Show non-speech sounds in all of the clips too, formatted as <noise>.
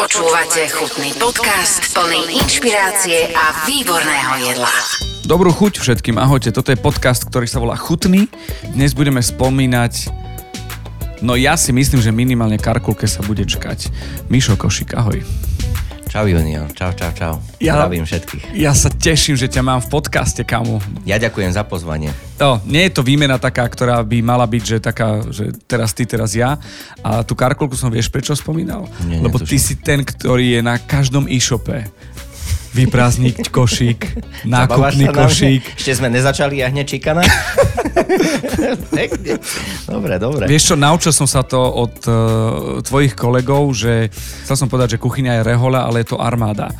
Počúvate chutný podcast plný inšpirácie a výborného jedla. Dobrú chuť všetkým, ahojte, toto je podcast, ktorý sa volá Chutný. Dnes budeme spomínať No ja si myslím, že minimálne Karkulke sa bude čkať. Mišo Košik, ahoj. Čau Junior, čau, čau, čau. Ja, Zdravím všetkých. Ja sa teším, že ťa mám v podcaste, kamu. Ja ďakujem za pozvanie. No, nie je to výmena taká, ktorá by mala byť, že taká, že teraz ty, teraz ja. A tú karkulku som vieš prečo spomínal? Nie, Lebo ty si ten, ktorý je na každom e-shope vyprázdniť košík, <laughs> nákupný košík. Ešte sme nezačali a hneď čikana? <laughs> dobre, dobre. Vieš čo, naučil som sa to od uh, tvojich kolegov, že chcel som povedať, že kuchyňa je rehola, ale je to armáda.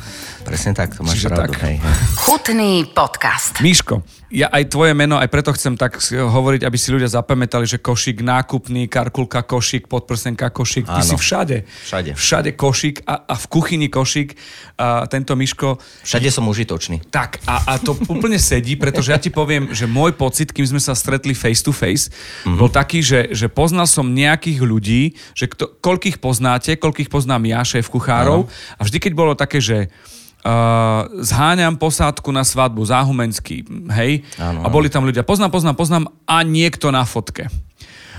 Presne tak, to máš Čiže pravdu. Tak. Hej, hej. Chutný podcast. Miško, ja aj tvoje meno, aj preto chcem tak hovoriť, aby si ľudia zapamätali, že košík nákupný, karkulka košík, podprsenka košík, ty Áno. si všade. Všade. Všade košík a, a v kuchyni košík. A tento Miško... Všade som užitočný. Tak a, a to úplne sedí, pretože ja ti poviem, že môj pocit, kým sme sa stretli face to face, mm-hmm. bol taký, že, že poznal som nejakých ľudí, že kto, koľkých poznáte, koľkých poznám ja, šéf kuchárov. Áno. A vždy, keď bolo také, že Uh, zháňam posádku na svadbu, záhumenský, hej? Ano. A boli tam ľudia, poznám, poznám, poznám a niekto na fotke.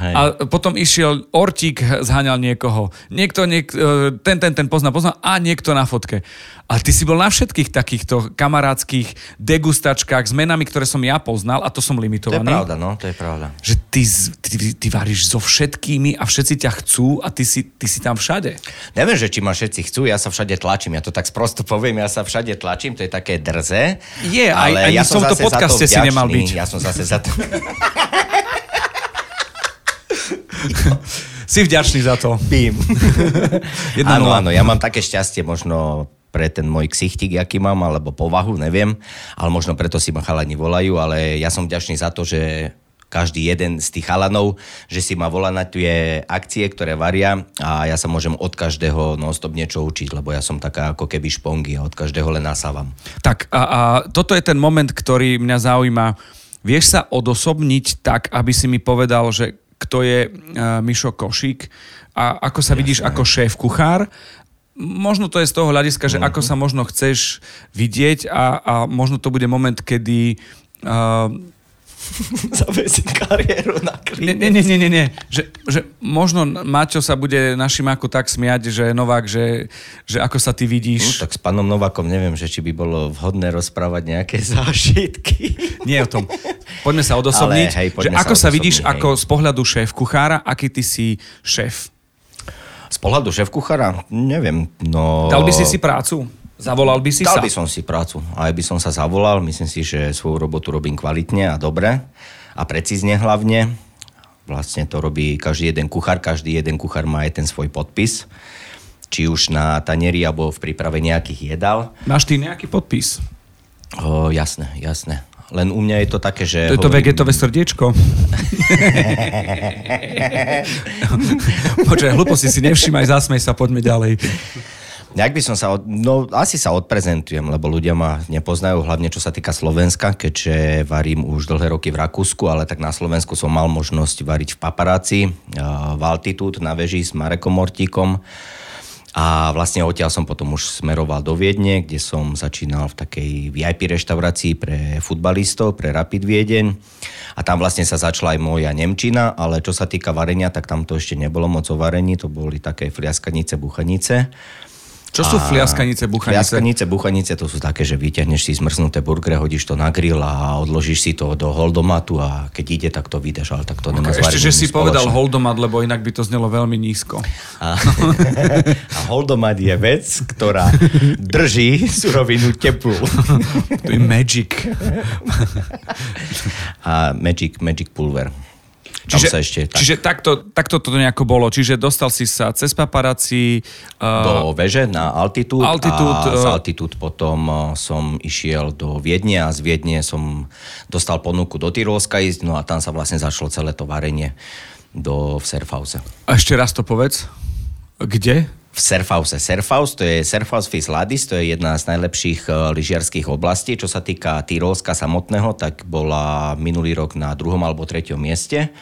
Hej. A potom išiel Ortík, zháňal niekoho. Niekto, niek, e, ten, ten, ten pozná, pozná a niekto na fotke. A ty si bol na všetkých takýchto kamarádskych degustačkách s menami, ktoré som ja poznal a to som limitovaný. To je pravda, no, to je pravda. Že ty, ty, ty varíš so všetkými a všetci ťa chcú a ty si, ty si tam všade. Neviem, že či ma všetci chcú, ja sa všade tlačím, ja to tak sprosto poviem, ja sa všade tlačím, to je také drze. Je, ale aj, aj ja v tomto podcaste si nemal byť. Ja som zase za to... <laughs> <laughs> si vďačný za to. Pím. <laughs> áno, áno, ja mám také šťastie možno pre ten môj ksichtik, aký mám, alebo povahu, neviem, ale možno preto si ma chalani volajú, ale ja som vďačný za to, že každý jeden z tých chalanov, že si ma volá na tie akcie, ktoré varia a ja sa môžem od každého non-stop niečo učiť, lebo ja som taká ako keby špongy a od každého len nasávam. Tak a, a toto je ten moment, ktorý mňa zaujíma. Vieš sa odosobniť tak, aby si mi povedal, že kto je uh, Mišo Košík a ako sa Jasne. vidíš ako šéf kuchár. Možno to je z toho hľadiska, že ako sa možno chceš vidieť a, a možno to bude moment, kedy uh, <laughs> zavesím kariéru na klíne. Nie, nie, nie, nie, nie. Že, že možno Maťo sa bude našim ako tak smiať, že Novák, že, že ako sa ty vidíš. No, tak s pánom Novákom neviem, že či by bolo vhodné rozprávať nejaké <laughs> zážitky. Nie o tom. Poďme sa odosobniť. Ale, hej, že ako sa, sa vidíš hej. ako z pohľadu šéf kuchára, aký ty si šéf? Z pohľadu šéf kuchára? Neviem. No... Dal by si si prácu? Zavolal by si Dal sa? by som si prácu. Aj by som sa zavolal. Myslím si, že svoju robotu robím kvalitne a dobre. A precízne hlavne. Vlastne to robí každý jeden kuchár. Každý jeden kuchár má aj ten svoj podpis. Či už na tanieri, alebo v príprave nejakých jedál. Máš ty nejaký podpis? O, jasné, jasné. Len u mňa je to také, že... To je to hovorím... vegetové srdiečko. <laughs> Počkaj, hlúposti si nevšímaj, zasmej sa, poďme ďalej. Nejak by som sa, od, no asi sa odprezentujem, lebo ľudia ma nepoznajú, hlavne čo sa týka Slovenska, keďže varím už dlhé roky v Rakúsku, ale tak na Slovensku som mal možnosť variť v paparáci, v Altitude na veži s Marekom Mortíkom. A vlastne odtiaľ som potom už smeroval do Viedne, kde som začínal v takej VIP reštaurácii pre futbalistov, pre Rapid Viedeň. A tam vlastne sa začala aj moja Nemčina, ale čo sa týka varenia, tak tam to ešte nebolo moc o varení, to boli také fliaskanice, buchanice. Čo sú fliaskanice, buchanice? Fliaskanice, buchanice to sú také, že vyťahneš si zmrznuté burgery, hodíš to na grill a odložíš si to do holdomatu a keď ide, tak to vydaš, ale tak to nemá okay, Ešte, že si spoločné. povedal holdomat, lebo inak by to znelo veľmi nízko. A, <laughs> a holdomat je vec, ktorá drží surovinu teplú. to je magic. a magic, magic pulver. Čiže, sa ešte, tak. čiže takto, takto to nejako bolo. Čiže dostal si sa cez paparáci... Uh, do veže na altitúd altitude, a z altitúd potom uh, som išiel do Viedne a z Viedne som dostal ponuku do Tyrolska ísť, no a tam sa vlastne začalo celé to varenie do v Surfhouse. A ešte raz to povedz. Kde? V Surfhouse. Surfhouse, to je Surfhouse Fis Ladis, to je jedna z najlepších uh, lyžiarských oblastí. Čo sa týka Tyrolska samotného, tak bola minulý rok na druhom alebo treťom mieste.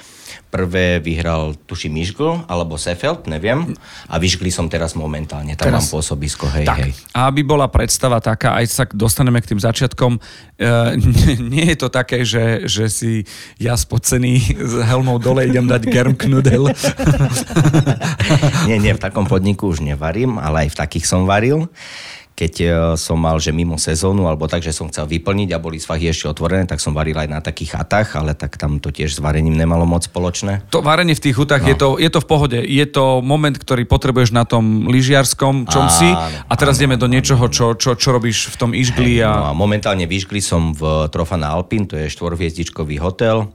Prvé vyhral, tuším, Mišgl alebo Sefeld, neviem. A Vyšgli som teraz momentálne, tam Teraz. mám pôsobisko, hej, Tak, hej. a aby bola predstava taká, aj sa dostaneme k tým začiatkom, e, nie, nie je to také, že, že si ja spocený s helmou dole idem dať germknudel. <laughs> Nie, nie, v takom podniku už nevarím, ale aj v takých som varil. Keď e, som mal, že mimo sezónu, alebo tak, že som chcel vyplniť a boli svahy ešte otvorené, tak som varil aj na takých chatách, ale tak tam to tiež s varením nemalo moc spoločné. To varenie v tých hutách, no. je, to, je to v pohode. Je to moment, ktorý potrebuješ na tom lyžiarskom čomsi Áno, a teraz áno, ideme do niečoho, čo, čo, čo robíš v tom išgli a... No a momentálne vyškli som v Trofana Alpin, to je štvorhviezdičkový hotel.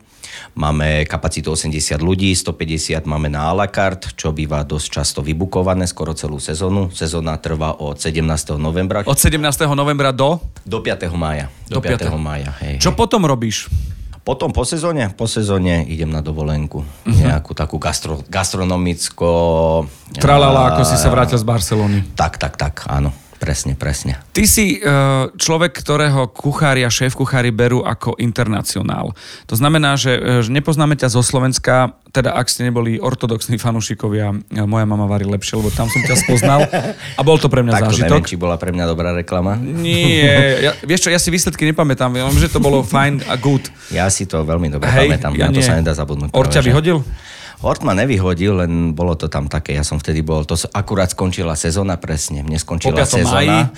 Máme kapacitu 80 ľudí, 150 máme na a la carte, čo býva dosť často vybukované skoro celú sezónu. Sezóna trvá od 17. novembra Od 17. novembra do... do 5. mája. Do, 5. mája, hej, Čo hej. potom robíš? Potom po sezóne, po sezóne idem na dovolenku. Uh-huh. Nejakú takú gastro, gastronomicko... Tralala, ako si sa vrátil z Barcelony. Tak, tak, tak, áno. Presne, presne. Ty si uh, človek, ktorého kuchári a šéf-kuchári berú ako internacionál. To znamená, že, uh, že nepoznáme ťa zo Slovenska, teda ak ste neboli ortodoxní fanúšikovia, uh, moja mama varí lepšie, lebo tam som ťa spoznal a bol to pre mňa Tak to zážitok. neviem, či bola pre mňa dobrá reklama. Nie, ja, vieš čo, ja si výsledky nepamätám, viem, že to bolo fine a good. Ja si to veľmi dobre Hej, pamätám, ja na to sa nedá zabudnúť. Or ťa práve, že? Hort ma nevyhodil, len bolo to tam také, ja som vtedy bol, to akurát skončila sezóna, presne, mne skončila sezóna.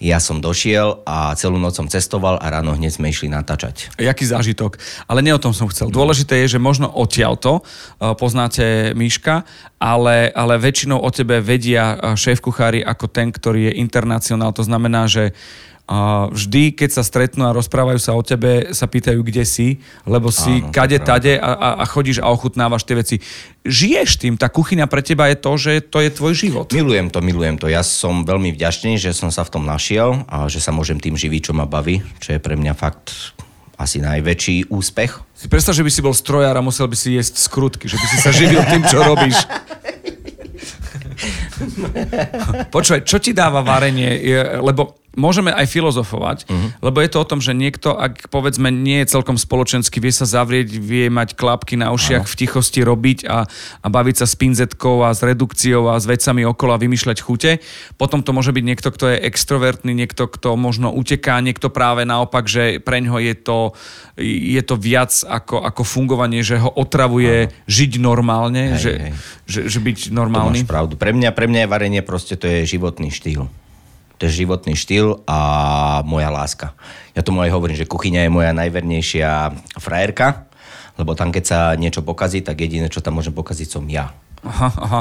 Ja som došiel a celú noc som cestoval a ráno hneď sme išli natáčať. Jaký zážitok. Ale nie o tom som chcel. Dôležité je, že možno odtiaľto uh, poznáte Miška, ale, ale väčšinou o tebe vedia uh, šéf-kuchári ako ten, ktorý je internacionál. To znamená, že uh, vždy, keď sa stretnú a rozprávajú sa o tebe, sa pýtajú, kde si, lebo si Áno, kade, tade a, a, a chodíš a ochutnávaš tie veci. Žiješ tým, tá kuchyňa pre teba je to, že to je tvoj život. Milujem to, milujem to. Ja som veľmi vďačný, že som sa v tom našiel a že sa môžem tým živiť, čo ma baví, čo je pre mňa fakt asi najväčší úspech. Si predstav, že by si bol strojár a musel by si jesť skrutky, že by si sa živil tým, čo robíš. <laughs> Počúvaj, čo ti dáva varenie? Lebo môžeme aj filozofovať, uh-huh. lebo je to o tom, že niekto, ak povedzme nie je celkom spoločenský, vie sa zavrieť, vie mať klapky na ušiach, v tichosti robiť a, a baviť sa s pinzetkou a s redukciou a s vecami okolo a vymýšľať chute. Potom to môže byť niekto, kto je extrovertný, niekto, kto možno uteká, niekto práve naopak, že preňho je to, je to viac ako, ako fungovanie, že ho otravuje žiť normálne, Hej, že, hej. Že, že byť To normálny. máš pravdu. Pre mňa, pre mňa je varenie proste to je životný štýl. To je životný štýl a moja láska. Ja tomu aj hovorím, že kuchyňa je moja najvernejšia frajerka, lebo tam, keď sa niečo pokazí, tak jediné, čo tam môže pokaziť, som ja. Aha, aha.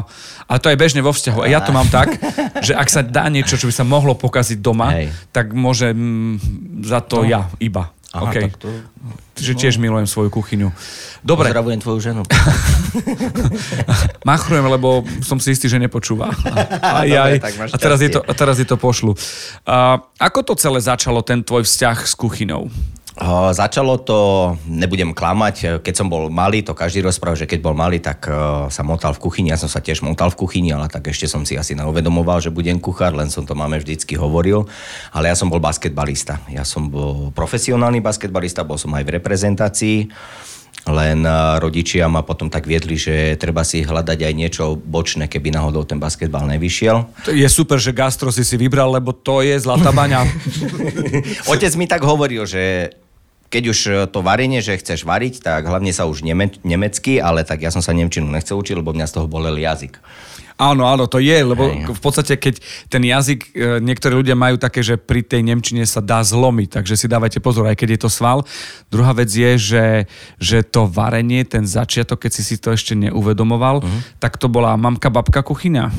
Ale to je bežne vo vzťahu. A ja to mám <laughs> tak, že ak sa dá niečo, čo by sa mohlo pokaziť doma, Hej. tak môžem za to ja iba. Aha, okay. tak to... Že tiež milujem svoju kuchyňu. Dobre, Pozdravujem tvoju ženu. <laughs> machrujem, lebo som si istý, že nepočúva. <laughs> Aj, aj. A teraz je, to, a teraz je to pošlu. A, ako to celé začalo, ten tvoj vzťah s kuchyňou? Začalo to, nebudem klamať, keď som bol malý, to každý rozpráva, že keď bol malý, tak o, sa motal v kuchyni. Ja som sa tiež motal v kuchyni, ale tak ešte som si asi neuvedomoval, že budem kuchár, len som to máme vždycky hovoril. Ale ja som bol basketbalista. Ja som bol profesionálny basketbalista, bol som aj v reprezentácii. Len a, rodičia ma potom tak viedli, že treba si hľadať aj niečo bočné, keby náhodou ten basketbal nevyšiel. To je super, že gastro si si vybral, lebo to je zlatá baňa. <laughs> <laughs> Otec mi tak hovoril, že keď už e, to varenie, že chceš variť, tak hlavne sa už neme, nemecky, ale tak ja som sa Nemčinu nechcel učiť, lebo mňa z toho bolel jazyk. Áno, áno, to je, lebo Hej. v podstate, keď ten jazyk, e, niektorí ľudia majú také, že pri tej Nemčine sa dá zlomiť, takže si dávajte pozor, aj keď je to sval. Druhá vec je, že, že to varenie, ten začiatok, keď si si to ešte neuvedomoval, uh-huh. tak to bola mamka, babka, kuchyňa.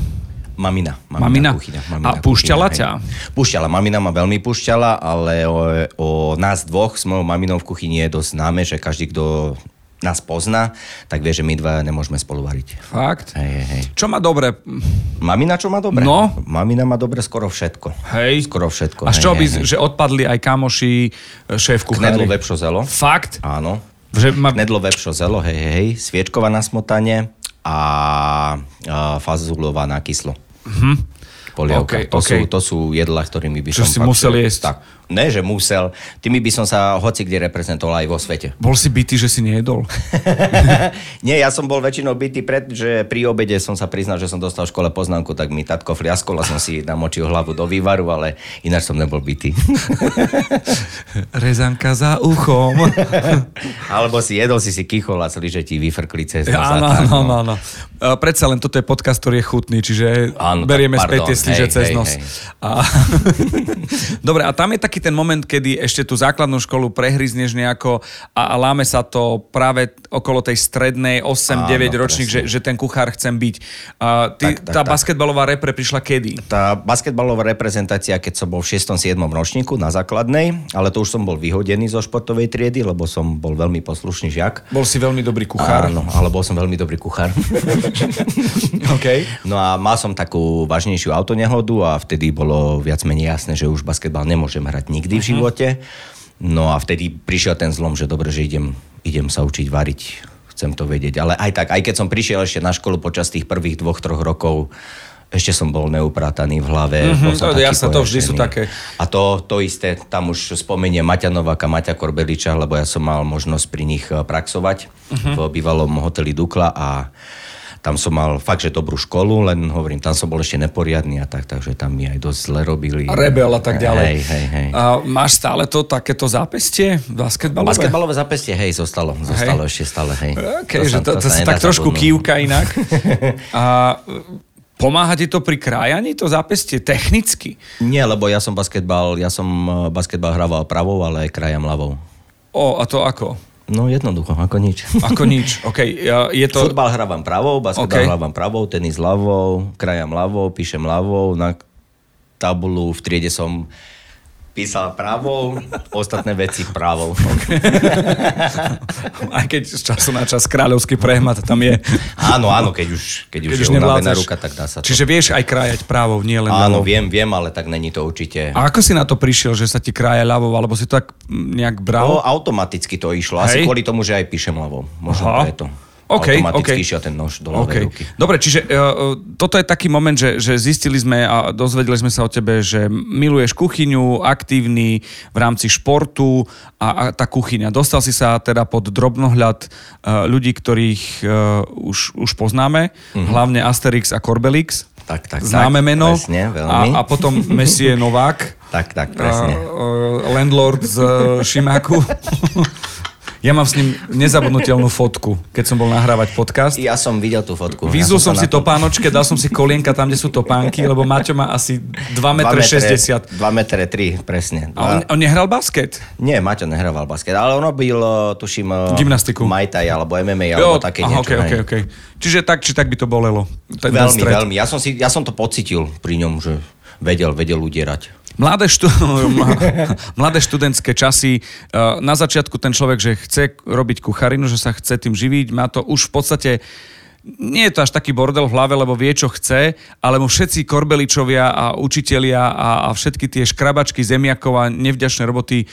Mamina. Mamina? Kuchyňa, A púšťala hej. ťa? Púšťala. Mamina ma veľmi púšťala, ale o, o nás dvoch s mojou maminou v kuchyni je dosť známe, že každý, kto nás pozná, tak vie, že my dva nemôžeme spolu variť. Fakt? Hej, hej. Čo má dobre? Mamina čo má dobre? No. Mamina má dobre skoro všetko. Hej. Skoro všetko. A z čoho by, hej, že odpadli aj kamoši, šéf Knedlo kuchári? vepšo zelo. Fakt? Áno. Že ma... Knedlo vepšo zelo, hej, hej, hej. Sviečková na smotanie a, a fazulová na kyslo. polievka. Okay, to, okay. Sú, to sú jedla, ktorými by Čo som... si fakt, musel jesť. Tak, ne, že musel. Tými by som sa hoci kde reprezentoval aj vo svete. Bol si bytý, že si nejedol? <laughs> Nie, ja som bol väčšinou bytý pred, že pri obede som sa priznal, že som dostal v škole poznámku, tak mi tatko fliaskol a som si namočil hlavu do vývaru, ale ináč som nebol bytý. <laughs> Rezanka za uchom. <laughs> Alebo si jedol, si si kichol a celý, že ti vyfrkli cez nos a Áno, áno, no. áno. Predsa len toto je podcast, ktorý je chutný, čiže Áno, berieme pardon, späť tie slíže hej, cez hej, nos. hej. A... Dobre, a tam je taký ten moment, kedy ešte tú základnú školu prehryzneš nejako a, a láme sa to práve okolo tej strednej 8-9 Áno, ročník, že, že ten kuchár chcem byť. A ty, Tak, tak, tá tak. basketbalová repre prišla kedy? Tá basketbalová reprezentácia, keď som bol v 6. 7. ročníku na základnej, ale to už som bol vyhodený zo športovej triedy, lebo som bol veľmi poslušný žiak. Bol si veľmi dobrý kuchár. Áno, ale bol som veľmi dobrý kuchár. <laughs> Okay. No a mal som takú vážnejšiu autonehodu a vtedy bolo viac menej jasné, že už basketbal nemôžem hrať nikdy v živote. No a vtedy prišiel ten zlom, že dobre, že idem, idem sa učiť variť. Chcem to vedieť. Ale aj tak, aj keď som prišiel ešte na školu počas tých prvých dvoch, troch rokov, ešte som bol neuprataný v hlave. Mhm, som to jasné, to vždy sú také. A to, to isté, tam už spomeniem Maťa Nováka, Maťa Korbeliča, lebo ja som mal možnosť pri nich eh, praxovať Mhm. v bývalom hoteli Dukla a tam som mal fakt, že dobrú školu, len hovorím, tam som bol ešte neporiadny a tak, takže tam mi aj dosť zle robili. A rebel a tak ďalej. Hej, hej, hej. A máš stále to takéto zápestie basketbalové? Basketbalové zapestie, hej, zostalo. Zostalo ešte stále, hej. Okay, že sa- to, to, sa tak trošku kývka inak. <laughs> A pomáha ti to pri krájaní, to zápestie, technicky? Nie, lebo ja som basketbal, ja som eh, basketbal hrával pravou, ale aj krajam ľavou. O, a to ako? No jednoducho, ako nič. <laughs> Ako nič. OK, je to... Futbal hrávam pravou, basketbal OK. hrávam pravou, tenis ľavou, krajam ľavou, píšem ľavou, na tabulu v triede som písal pravou, ostatné veci pravou. <laughs> Aj keď z času na čas kráľovský prehmat tam je. Áno, áno, keď už, keď už Keď je už unavená nevládzeš. ruka, tak dá sa to. Čiže vieš aj krájať právou, nie len Áno, ľavou. viem, viem, ale tak není to určite... A ako si na to prišiel, že sa ti krája ľavou, alebo si to tak mm, nejak No, bral? automaticky to išlo. Asi Hej. kvôli tomu, že aj píšem ľavou. Možno Aha. preto. OK, automaticky OK. išiel ten nož do ľavej OK. ruky. Dobre, čiže uh, toto je taký moment, že, že zistili sme a dozvedeli sme sa o tebe, že miluješ kuchyňu, aktívny v rámci športu a, a tá kuchyňa. Dostal si sa teda pod drobnohľad uh, ľudí, ktorých uh, už, už poznáme, hlavne Asterix a Corbelix. Tak, tak, Známe tak, meno. presne, veľmi. A, a potom Messie Novák. <laughs> Tak, tak, presne. Uh, uh, landlord z uh, Šimáku. <laughs> ja mám s ním nezabudnutelnú fotku, keď som bol nahrávať podcast. Ja som videl tú fotku. Vyzul ja som sa si to- topánočke, dal som si kolienka tam, kde sú topánky, lebo Maťo má asi 2,60 m. 2 metre 3, presne. A on, on nehral basket? Nie, Maťo nehrával basket, ale on robil, eh, tuším, eh, Gymnastiku. Muay Thai alebo MMA, alebo také aha, niečo. okay, okay, okay. Čiže tak, či tak by to bolelo. Ten, ten Veľmi, stred. veľmi. Ja som, si, ja som to pocitil pri ňom, že vedel, vedel udierať. Mladé, štu... <laughs> Mladé študentské časy, eh, na začiatku ten človek, že chce robiť kucharinu, že sa chce tým živiť, má to už v podstate nie je to až taký bordel v hlave, lebo vie, čo chce, ale mu všetci korbeličovia a učitelia a, a všetky tie škrabačky zemiakov a nevďačné roboty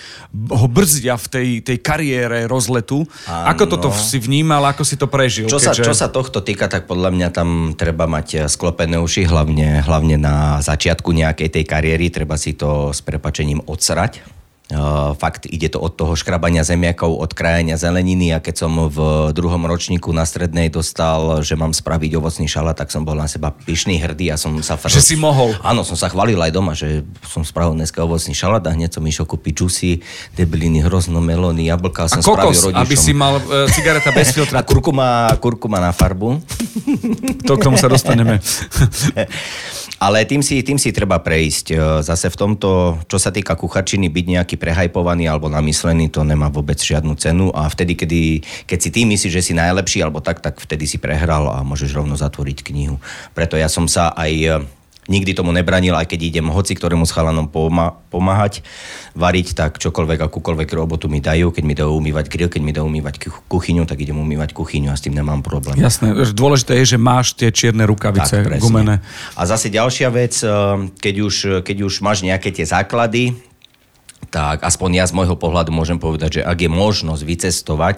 ho brzdia v tej, tej kariére rozletu. Áno. Ako toto si vnímal, ako si to prežil? Čo sa, čo sa tohto týka, tak podľa mňa tam treba mať eh, sklopené uši, hlavne, hlavne na začiatku nejakej tej kariéry, treba si to s prepačením odsrať. Fakt ide to od toho škrabania zemiakov, od krajania zeleniny a keď som v druhom ročníku na strednej dostal, že mám spraviť ovocný šalát, tak som bol na seba pyšný, hrdý a som sa... Že si mohol. Áno, som sa chválil aj doma, že som spravil dneska ovocný šalát a hneď som išiel kúpiť čusy, debiliny, hrozno, melóny, jablka A som spravil kokos, rodičom. aby si mal e, cigareta bez filtra. A kurkuma, kurkuma na farbu. To k tomu sa dostaneme. <laughs> Ale tým si, tým si treba prejsť. E, Zase v tomto, čo sa týka kucharčiny, byť nejaký prehajpovaný alebo namyslený, to nemá vôbec žiadnu cenu a vtedy, kedy, keď si ty myslíš, že si najlepší alebo tak, tak vtedy si prehral a môžeš rovno zatvoriť knihu. Preto ja som sa aj e, nikdy tomu nebranil, aj keď idem hoci ktorému s chalanom poma- pomáhať, variť, tak čokoľvek, akúkoľvek robotu mi dajú, keď mi dajú umývať grill, keď mi dajú umývať kuch- kuchyňu, tak idem umývať kuchyňu a s tým nemám problém. Jasné, dôležité je, že máš tie čierne rukavice presne. gumené. A zase ďalšia vec, eh, keď už, keď už máš nejaké tie základy, tak aspoň ja z môjho pohľadu môžem povedať, že ak je možnosť vycestovať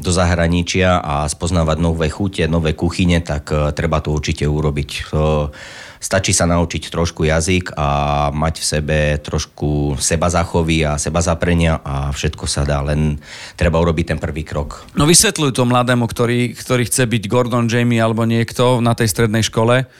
do zahraničia a spoznávať nové chute, nové kuchyne, tak eh, treba to určite urobiť. Eh, Stačí sa naučiť trošku jazyk a mať v sebe trošku seba zachovy a seba zaprenia a všetko sa dá, len treba urobiť ten prvý krok. No vysvetľuj to mladému, ktorý, ktorý chce byť Gordon Jamie alebo niekto na tej strednej škole.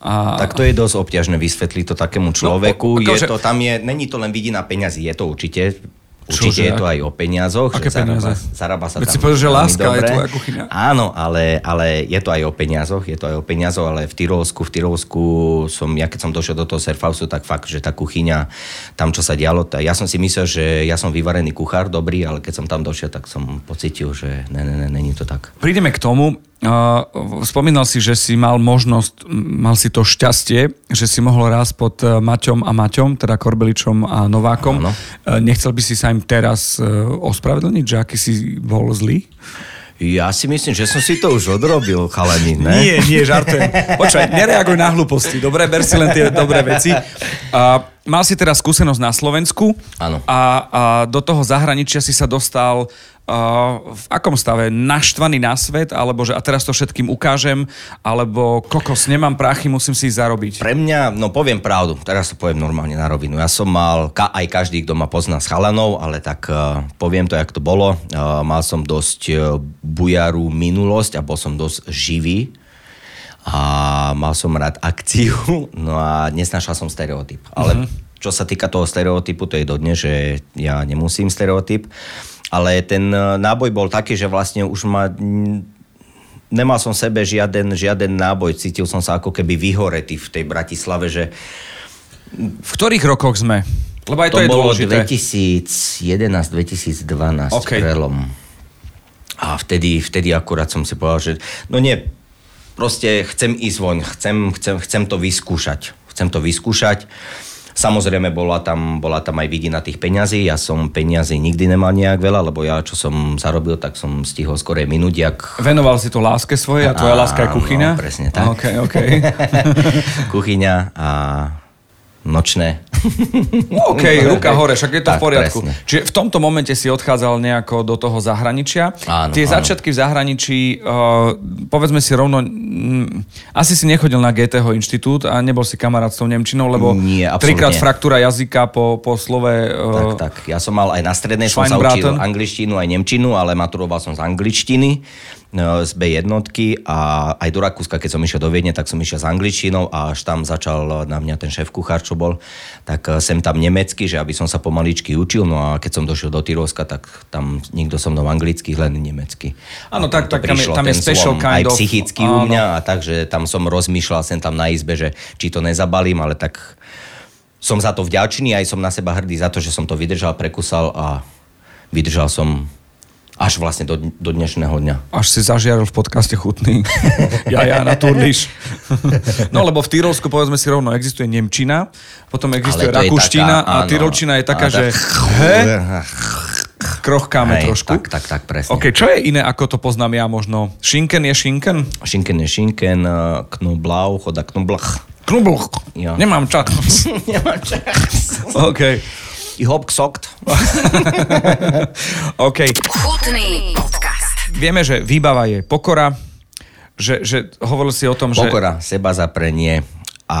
A... Tak to je dosť obťažné vysvetliť to takému človeku. No, je to, tam je, není to len vidina peňazí, je to určite Určite Čože? je to aj o peniazoch. Aké že peniaze? Zarába, sa Veď tam si povedal, že láska dobre. je tvoja kuchyňa. Áno, ale, ale je to aj o peniazoch, je to aj o peniazoch, ale v Tyrolsku, v Tyrolsku som, ja keď som došiel do toho Surfhausu, tak fakt, že tá kuchyňa, tam čo sa dialo, tá, ja som si myslel, že ja som vyvarený kuchár dobrý, ale keď som tam došiel, tak som pocitil, že ne, ne, ne, není to tak. Prídeme k tomu, spomínal si, že si mal možnosť, mal si to šťastie, že si mohol raz pod e, Maťom a Maťom, teda Korbeličom a Novákom. Áno. Uh, nechcel by si sa im teraz uh, ospravedlniť, že aký si bol zlý? Ja si myslím, že som si to už odrobil, chalani, ne? Nie, nie, žartujem. Počkaj, nereaguj na hlúposti, dobre? Ber si len tie dobré veci. Uh, mal si teraz skúsenosť na Slovensku. Áno. A, a do toho zahraničia si sa dostal v akom stave? Naštvaný na svet? Alebo že a teraz to všetkým ukážem? Alebo kokos, nemám prachy, musím si ich zarobiť? Pre mňa, no poviem pravdu, teraz to poviem normálne na rovinu. Ja som mal, ka, aj každý, kto ma pozná s chalanov, ale tak uh, poviem to, jak to bolo. Uh, mal som dosť uh, bujarú minulosť a bol som dosť živý a mal som rád akciu, <laughs> no a nesnášal som stereotyp. Ale uh-huh. čo sa týka toho stereotypu, to je dodne, že ja nemusím stereotyp ale ten e, náboj bol taký, že vlastne už ma nemal som sebe žiaden, žiaden náboj, cítil som sa ako keby vyhoretý v tej Bratislave, že... V ktorých rokoch sme? Lebo aj to, to je bolo dôležité. 2011-2012 okay. prelom. A vtedy, vtedy akurát som si povedal, že no nie, proste chcem ísť von, chcem, chcem, chcem to vyskúšať. Chcem to vyskúšať. Samozrejme, bola tam, bola tam aj vidina tých peňazí. Ja som peniazy nikdy nemal nejak veľa, lebo ja, čo som zarobil, tak som stihol skorej minúť. Jak... Venoval si to láske svoje a tvoja láska je kuchyňa? No, presne tak. Okay, okay. <laughs> <laughs> kuchyňa a nočné. <laughs> OK, ruka hore, však je to tak, v poriadku. Presne. Čiže v tomto momente si odchádzal nejako do toho zahraničia. Áno, Tie áno. začiatky v zahraničí, uh, povedzme si rovno, m, asi si nechodil na GTH inštitút a nebol si kamarát s tou Nemčinou, lebo Nie, trikrát fraktúra jazyka po, po slove... Uh, tak, tak. Ja som mal aj na strednej, som sa učil angličtinu aj nemčinu, ale maturoval som z angličtiny z B1 a aj do Rakúska, keď som išiel do Viedne, tak som išiel s angličtinou a až tam začal na mňa ten šéf kuchár, čo bol, tak eh, sem tam nemecky, že aby som sa pomaličky učil, no a keď som došiel do Tyrolska, tak tam nikto so mnou anglicky, len nemecky. Áno, tak, tak tam je, tam je special kind aj of... psychicky áno. u mňa a tak, že tam som rozmýšľal sem tam na izbe, že či to nezabalím, ale tak som za to vďačný, aj som na seba hrdý za to, že som to vydržal, prekusal a vydržal som až vlastne do, do dnešného dňa. Až si zažiaril v podcaste chutný. <laughs> ja, ja, na turliš. no lebo v Tyrolsku, povedzme si rovno, existuje Nemčina, potom existuje Rakúština a Tyrolčina je taká, že he, krochkáme Hej, trošku. Tak, tak, tak, presne. OK, čo je iné, ako to poznám ja možno? Šinken je šinken? Šinken je šinken, eh, knoblau, choda knoblach. Knoblach. Ja. Nemám čas. <laughs> Nemám čas. OK. Hab gesagt. <laughs> OK. Chutný podcast. Vieme, že výbava je pokora, že, že hovoril si o tom, pokora, že... Pokora, seba zaprenie a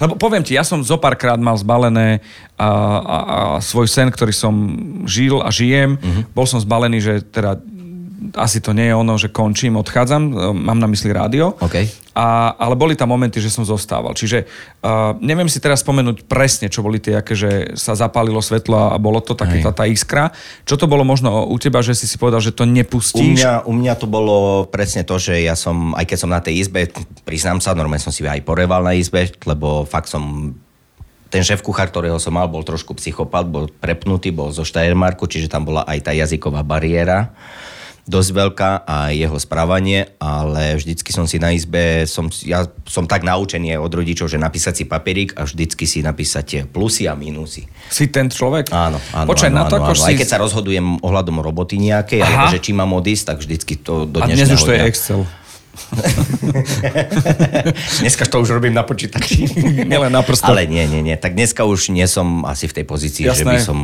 lebo poviem ti, ja som zo párkrát mal zbalené a, a, a svoj sen, ktorý som žil a žijem. Uh-huh. Bol som zbalený, že teda asi to nie je ono, že končím, odchádzam, e, mám na mysli rádio. Okay. A, ale boli tam momenty, že som zostával. Čiže uh, neviem si teraz spomenúť presne, čo boli tie, aké, že sa zapálilo svetlo a bolo to také, tá, tá iskra. Čo to bolo možno u teba, že si si povedal, že to nepustíš? U mňa, u mňa to bolo presne to, že ja som, aj keď som na tej izbe, priznám sa, normálne som si aj poreval na izbe, lebo fakt som ten šéf kuchár, ktorého som mal, bol trošku psychopat, bol prepnutý, bol zo Steiermarku, čiže tam bola aj tá jazyková bariéra dosť veľká a jeho správanie, ale vždycky som si na izbe, som, ja som tak naučený od rodičov, že napísať si papierik a vždycky si napísať plusy a minusy. Si ten človek? Áno, áno. Počkaj, áno, na to, áno, áno. Si... Aj keď sa rozhodujem ohľadom roboty nejakej, Aha. alebo že či mám odísť, tak vždycky to do dnešného A dnes už to je Excel. <laughs> dneska to už robím na počítači. <laughs> Nielen na prstoch. Ale nie, nie, nie. Tak dneska už nie som asi v tej pozícii, Jasné. že by som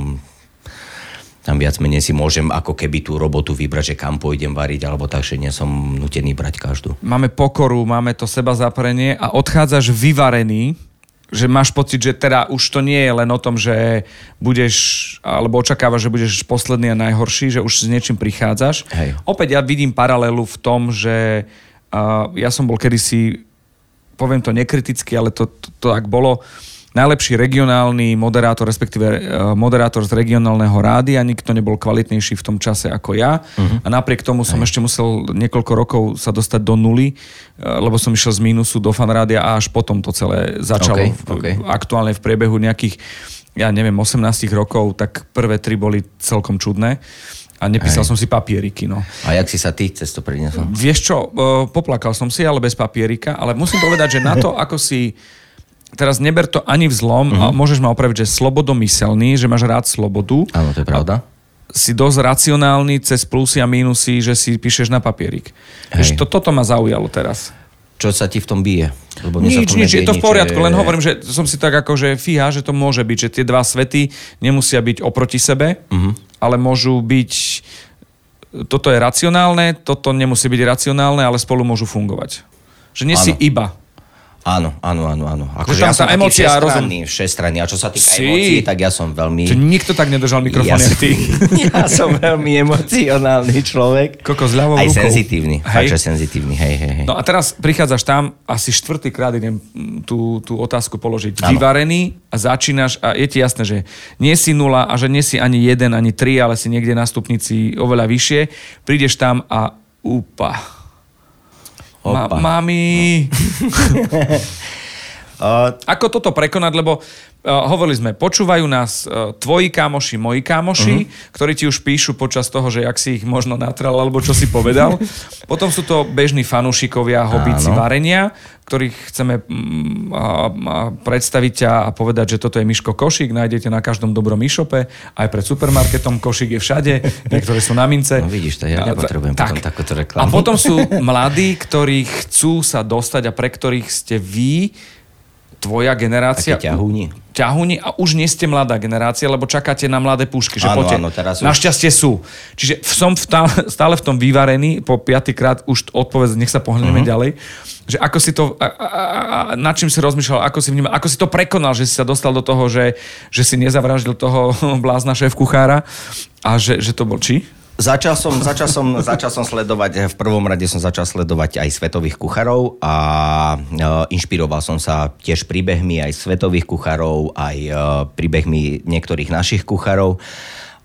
Tam viac menej si môžem ako keby tú robotu vybrať, že kam pôjdem variť, alebo tak, že nie som nutený brať každú. Máme pokoru, máme to seba zaprenie a odchádzaš vyvarený, že máš pocit, že teda už to nie je len o tom, že budeš, alebo očakávaš, že budeš posledný a najhorší, že už s niečím prichádzaš. Hej. Opäť ja vidím paralelu v tom, že uh, ja som bol kedysi, poviem to nekriticky, ale to, to, to ak bolo, najlepší regionálny moderátor, respektíve uh, moderátor z regionálneho rádia, nikto nebol kvalitnejší v tom čase ako ja uh-huh. a napriek tomu som ešte musel niekoľko rokov sa dostať do nuly, uh, lebo som išiel z mínusu do fanrádia a až potom to celé začalo Okay, v, okay. aktuálne v priebehu nejakých, ja neviem, 18 rokov, tak prvé tri boli celkom čudné a nepísal Hej. som si papieriky, no. A jak si sa ty cez to priniesol? Vieš čo, e, poplakal som si, ale bez papierika, ale musím povedať, že na to, ako si teraz neber to ani v zlom, uh-huh. a môžeš ma opraviť, že slobodomyselný, že máš rád slobodu, Áno, to je pravda. si dosť racionálny cez plusy a mínusy, že si píšeš na papierik. Hej. to, toto ma zaujalo teraz. Čo sa ti v tom bije? Lebo Nič, nič, je to v poriadku, že- len hovorím, že som si tak ako, že fíha, že to môže byť, že tie dva svety nemusia byť oproti sebe, uh-huh. ale môžu byť, toto je racionálne, toto nemusí byť racionálne, ale spolu môžu fungovať. Že nie si Áno. iba. Áno, áno, áno, áno. Že tam tá taký emócia a všestranný, všestranný. A čo sa týka Si. emócií, tak ja som veľmi... Že nikto tak nedržal mikrofón, ja, jak ty. <laughs> ja som veľmi emocionálny človek. Koko s ľavou Aj rukou. senzitívny. Hej. Fakt, že senzitívny. Hej, hej, hej. No a teraz prichádzaš tam, asi štvrtýkrát idem mm, tú, tú otázku položiť. Áno. Vyvarený a začínaš a je ti jasné, že nie si nula a že nie si ani jeden, ani tri, ale si niekde na stupnici oveľa vyššie. Prídeš tam a úpa. Ma, mami. <laughs> <laughs> Uh, Ako toto prekonať, lebo hovorili sme, počúvajú nás uh, tvoji kámoši, moji kámoši, uh-huh. ktorí ti už píšu počas toho, že jak si ich možno natral, alebo čo si povedal. <laughs> Potom sú to bežní fanúšikovia, hobíci Áno. varenia, ktorých chceme mm, a, a predstaviť ťa a povedať, že toto je Miško Košík, nájdete na každom dobrom e-shope, aj pred supermarketom Košík je všade, <laughs> niektoré sú na mince. No vidíš, to ja A- nepotrebujem potom takúto A reklamu. potom sú <laughs> mladí, ktorí chcú sa dostať a pre ktorých ste vy tvoja generácia. Také ťahúni. Ťahúni a už nie ste mladá generácia, lebo čakáte na mladé pušky. Že Áno, poďte. áno, teraz už- Našťastie sú. Čiže som v tá, <laughs> stále v tom vyvarený, po piatýkrát už odpovedz, nech sa pohneme uh-huh. ďalej, že ako si to, a, a, a, nad čím si rozmýšľal, ako si vnímal, ako si to prekonal, že si sa dostal do toho, že, že si nezavraždil toho <laughs> blázna šéf kuchára a že, že to bol či? Začal som, začal, som, <laughs> začal som sledovať, v prvom rade som začal sledovať aj svetových kuchárov a e, inšpiroval som sa tiež príbehmi aj svetových kuchárov, aj e, príbehmi niektorých našich kuchárov.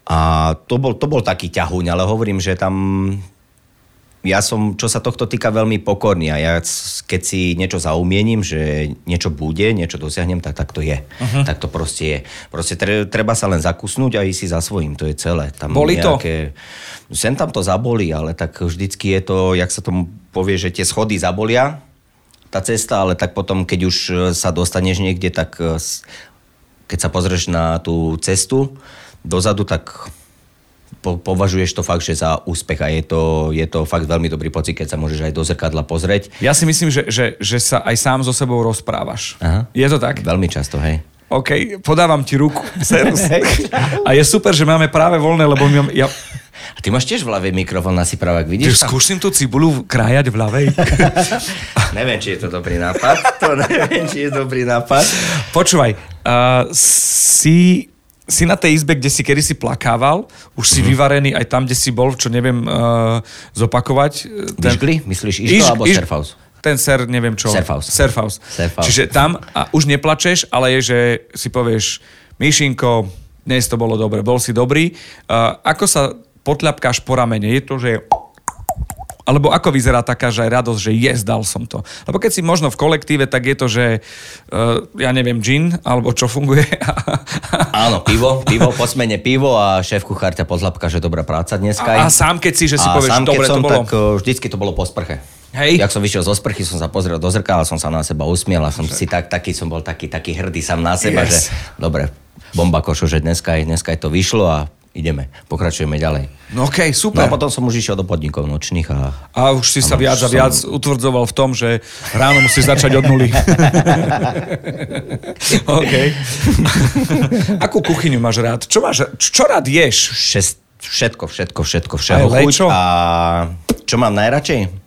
A to bol, to bol taký ťahuň, ale hovorím, že tam ja som, čo sa tohto týka, veľmi pokorný a ja, keď si niečo zaumiením, že niečo bude, niečo dosiahnem, tak, tak to je. Uh-huh. Tak to proste je. Proste tre, treba sa len zakusnúť a ísť si za svojím, to je celé. Tam Boli to? nejaké, Sem tam to zabolí, ale tak vždycky je to, jak sa tomu povie, že tie schody zabolia, tá cesta, ale tak potom, keď už e, sa dostaneš niekde, tak e, keď sa pozrieš na tú cestu dozadu, tak po, považuješ to fakt, že za úspech a je to, je to fakt veľmi dobrý pocit, keď sa môžeš aj do zrkadla pozrieť. Ja si myslím, že, že, že sa aj sám so sebou rozprávaš. Aha. Je to tak? Veľmi často, hej. OK, podávam ti ruku. <laughs> Servus. A je super, že máme práve voľné, lebo my, ja, A ty máš tiež v ľavej mikrofón asi pravák, vidíš? tam? skúsim tú cibulu krájať v ľavej. <laughs> Neviem, či je to dobrý nápad. To neviem, či je dobrý nápad. Počúvaj, uh, si, si na tej izbe, kde si kedysi plakával, už si vyvarený aj tam, kde si bol, čo neviem uh, zopakovať. Vyškli? Myslíš Iško alebo Surfhouse? Ten ser, neviem čo. Surfhouse. Surfhouse. Surfhouse. Čiže tam a už neplačeš, ale je, že si povieš, Myšinko, dnes to bolo dobre, bol si dobrý. Uh, ako sa potľapkáš po ramene? Je to, že alebo ako vyzerá taká, že aj radosť, že yes, dal som to. Lebo keď si možno v kolektíve, tak je to, že uh, ja neviem, gin, alebo čo funguje. <laughs> Áno, pivo, pivo, po smene pivo a šéf kuchár ťa pozlapka, že dobrá práca dneska. a, a sám keď si, že si a povieš, sám, dobre som, to bolo. tak uh, vždycky to bolo po sprche. Hej. Jak som vyšiel zo sprchy, som sa pozrel do zrkadla, som sa na seba usmiel a som si tak, taký, som bol taký, taký hrdý sám na seba, Yes. že dobre, bomba košo, že dneska, dneska aj to vyšlo a ideme, pokračujeme ďalej. No okej, No super. a potom som už išiel do podnikov nočných a A už si sa Áno, viac a som- viac utvrdzoval v tom, že ráno musíš začať od nuly. <laughs> OK. Akú kuchyňu máš rád? Čo, máš, čo rád ješ? šest, všetko, všetko, všetko, všetko. Aj lečo? A čo mám najradšej?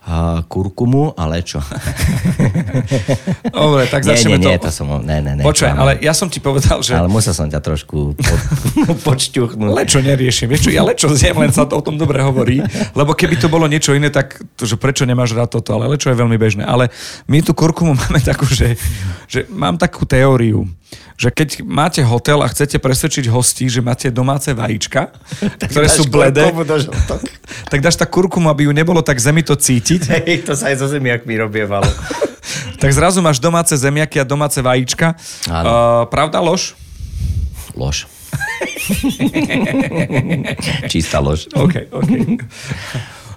A kurkumu a lečo. <laughs> Dobre, tak nie, začneme nie, nie, to som... Ne, ne, ne. Počkaj, ale ja som ti povedal, že... Ale musel som ťa trošku po, <laughs> počťuchnúť. Lečo neriešim. Vieš čo, ja lečo zjem, len sa to o tom dobre hovorí. Lebo keby to bolo niečo iné, tak to, že prečo nemáš rád toto, ale lečo je veľmi bežné. Ale my tu kurkumu <laughs> máme takú, že, že mám takú teóriu, že keď máte hotel a chcete presvedčiť hostí, že máte domáce vajíčka, <laughs> ktoré sú bledé, <laughs> tak dáš tak kurkumu, aby ju nebolo tak zemi to cítiť, <laughs> Hej, to sa aj so zemiakmi robievalo. tak zrazu máš domáce zemiaky a domáce vajíčka. Uh, pravda, lož? Lož. Čistá lož. OK, OK.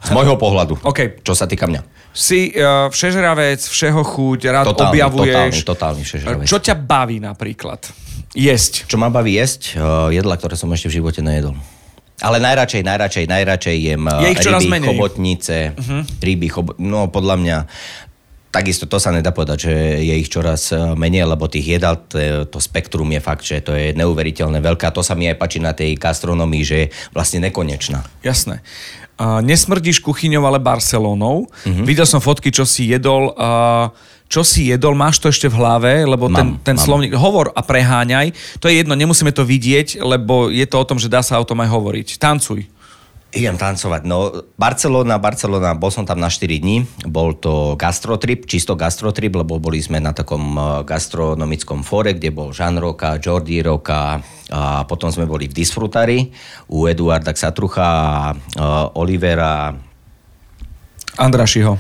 Z môjho pohľadu. OK. Čo sa týka mňa. Si uh, všežravec, všeho chuť, rád Totálny, objavuješ. totálny, totálny všežravec. Čo ťa baví napríklad? Jesť. Čo ma baví jesť? Uh, jedla, ktoré som ešte v živote nejedol. Ale najradšej, najradšej, najradšej jem uh, Je ich ryby, menej. Chobotnice, uh-huh. ryby, chobo- no podľa mňa Takisto to sa nedá povedať, že je ich čoraz uh, menej, lebo tých jedál, to, spektrum je fakt, že to je neuveriteľne veľké. A to sa mi aj páči na tej gastronomii, že je vlastne nekonečná. Jasné. Uh, nesmrdíš kuchyňou, ale Barcelónou. Mhm. Videl som fotky, čo si jedol. Uh, čo si jedol, máš to ešte v hlave, lebo ten, Mám, ten mám. slovník, hovor a preháňaj, to je jedno, nemusíme to vidieť, lebo je to o tom, že dá sa o tom aj hovoriť. Tancuj. Idem tancovať. No, Barcelona, Barcelona, bol som tam na 4 dní. Bol to gastrotrip, čisto gastrotrip, lebo boli sme na takom eh, gastronomickom fóre, kde bol Jean Roca, Jordi Roca a potom sme boli v Disfrutari u Eduarda Ksatrucha a eh, Olivera Andrašiho.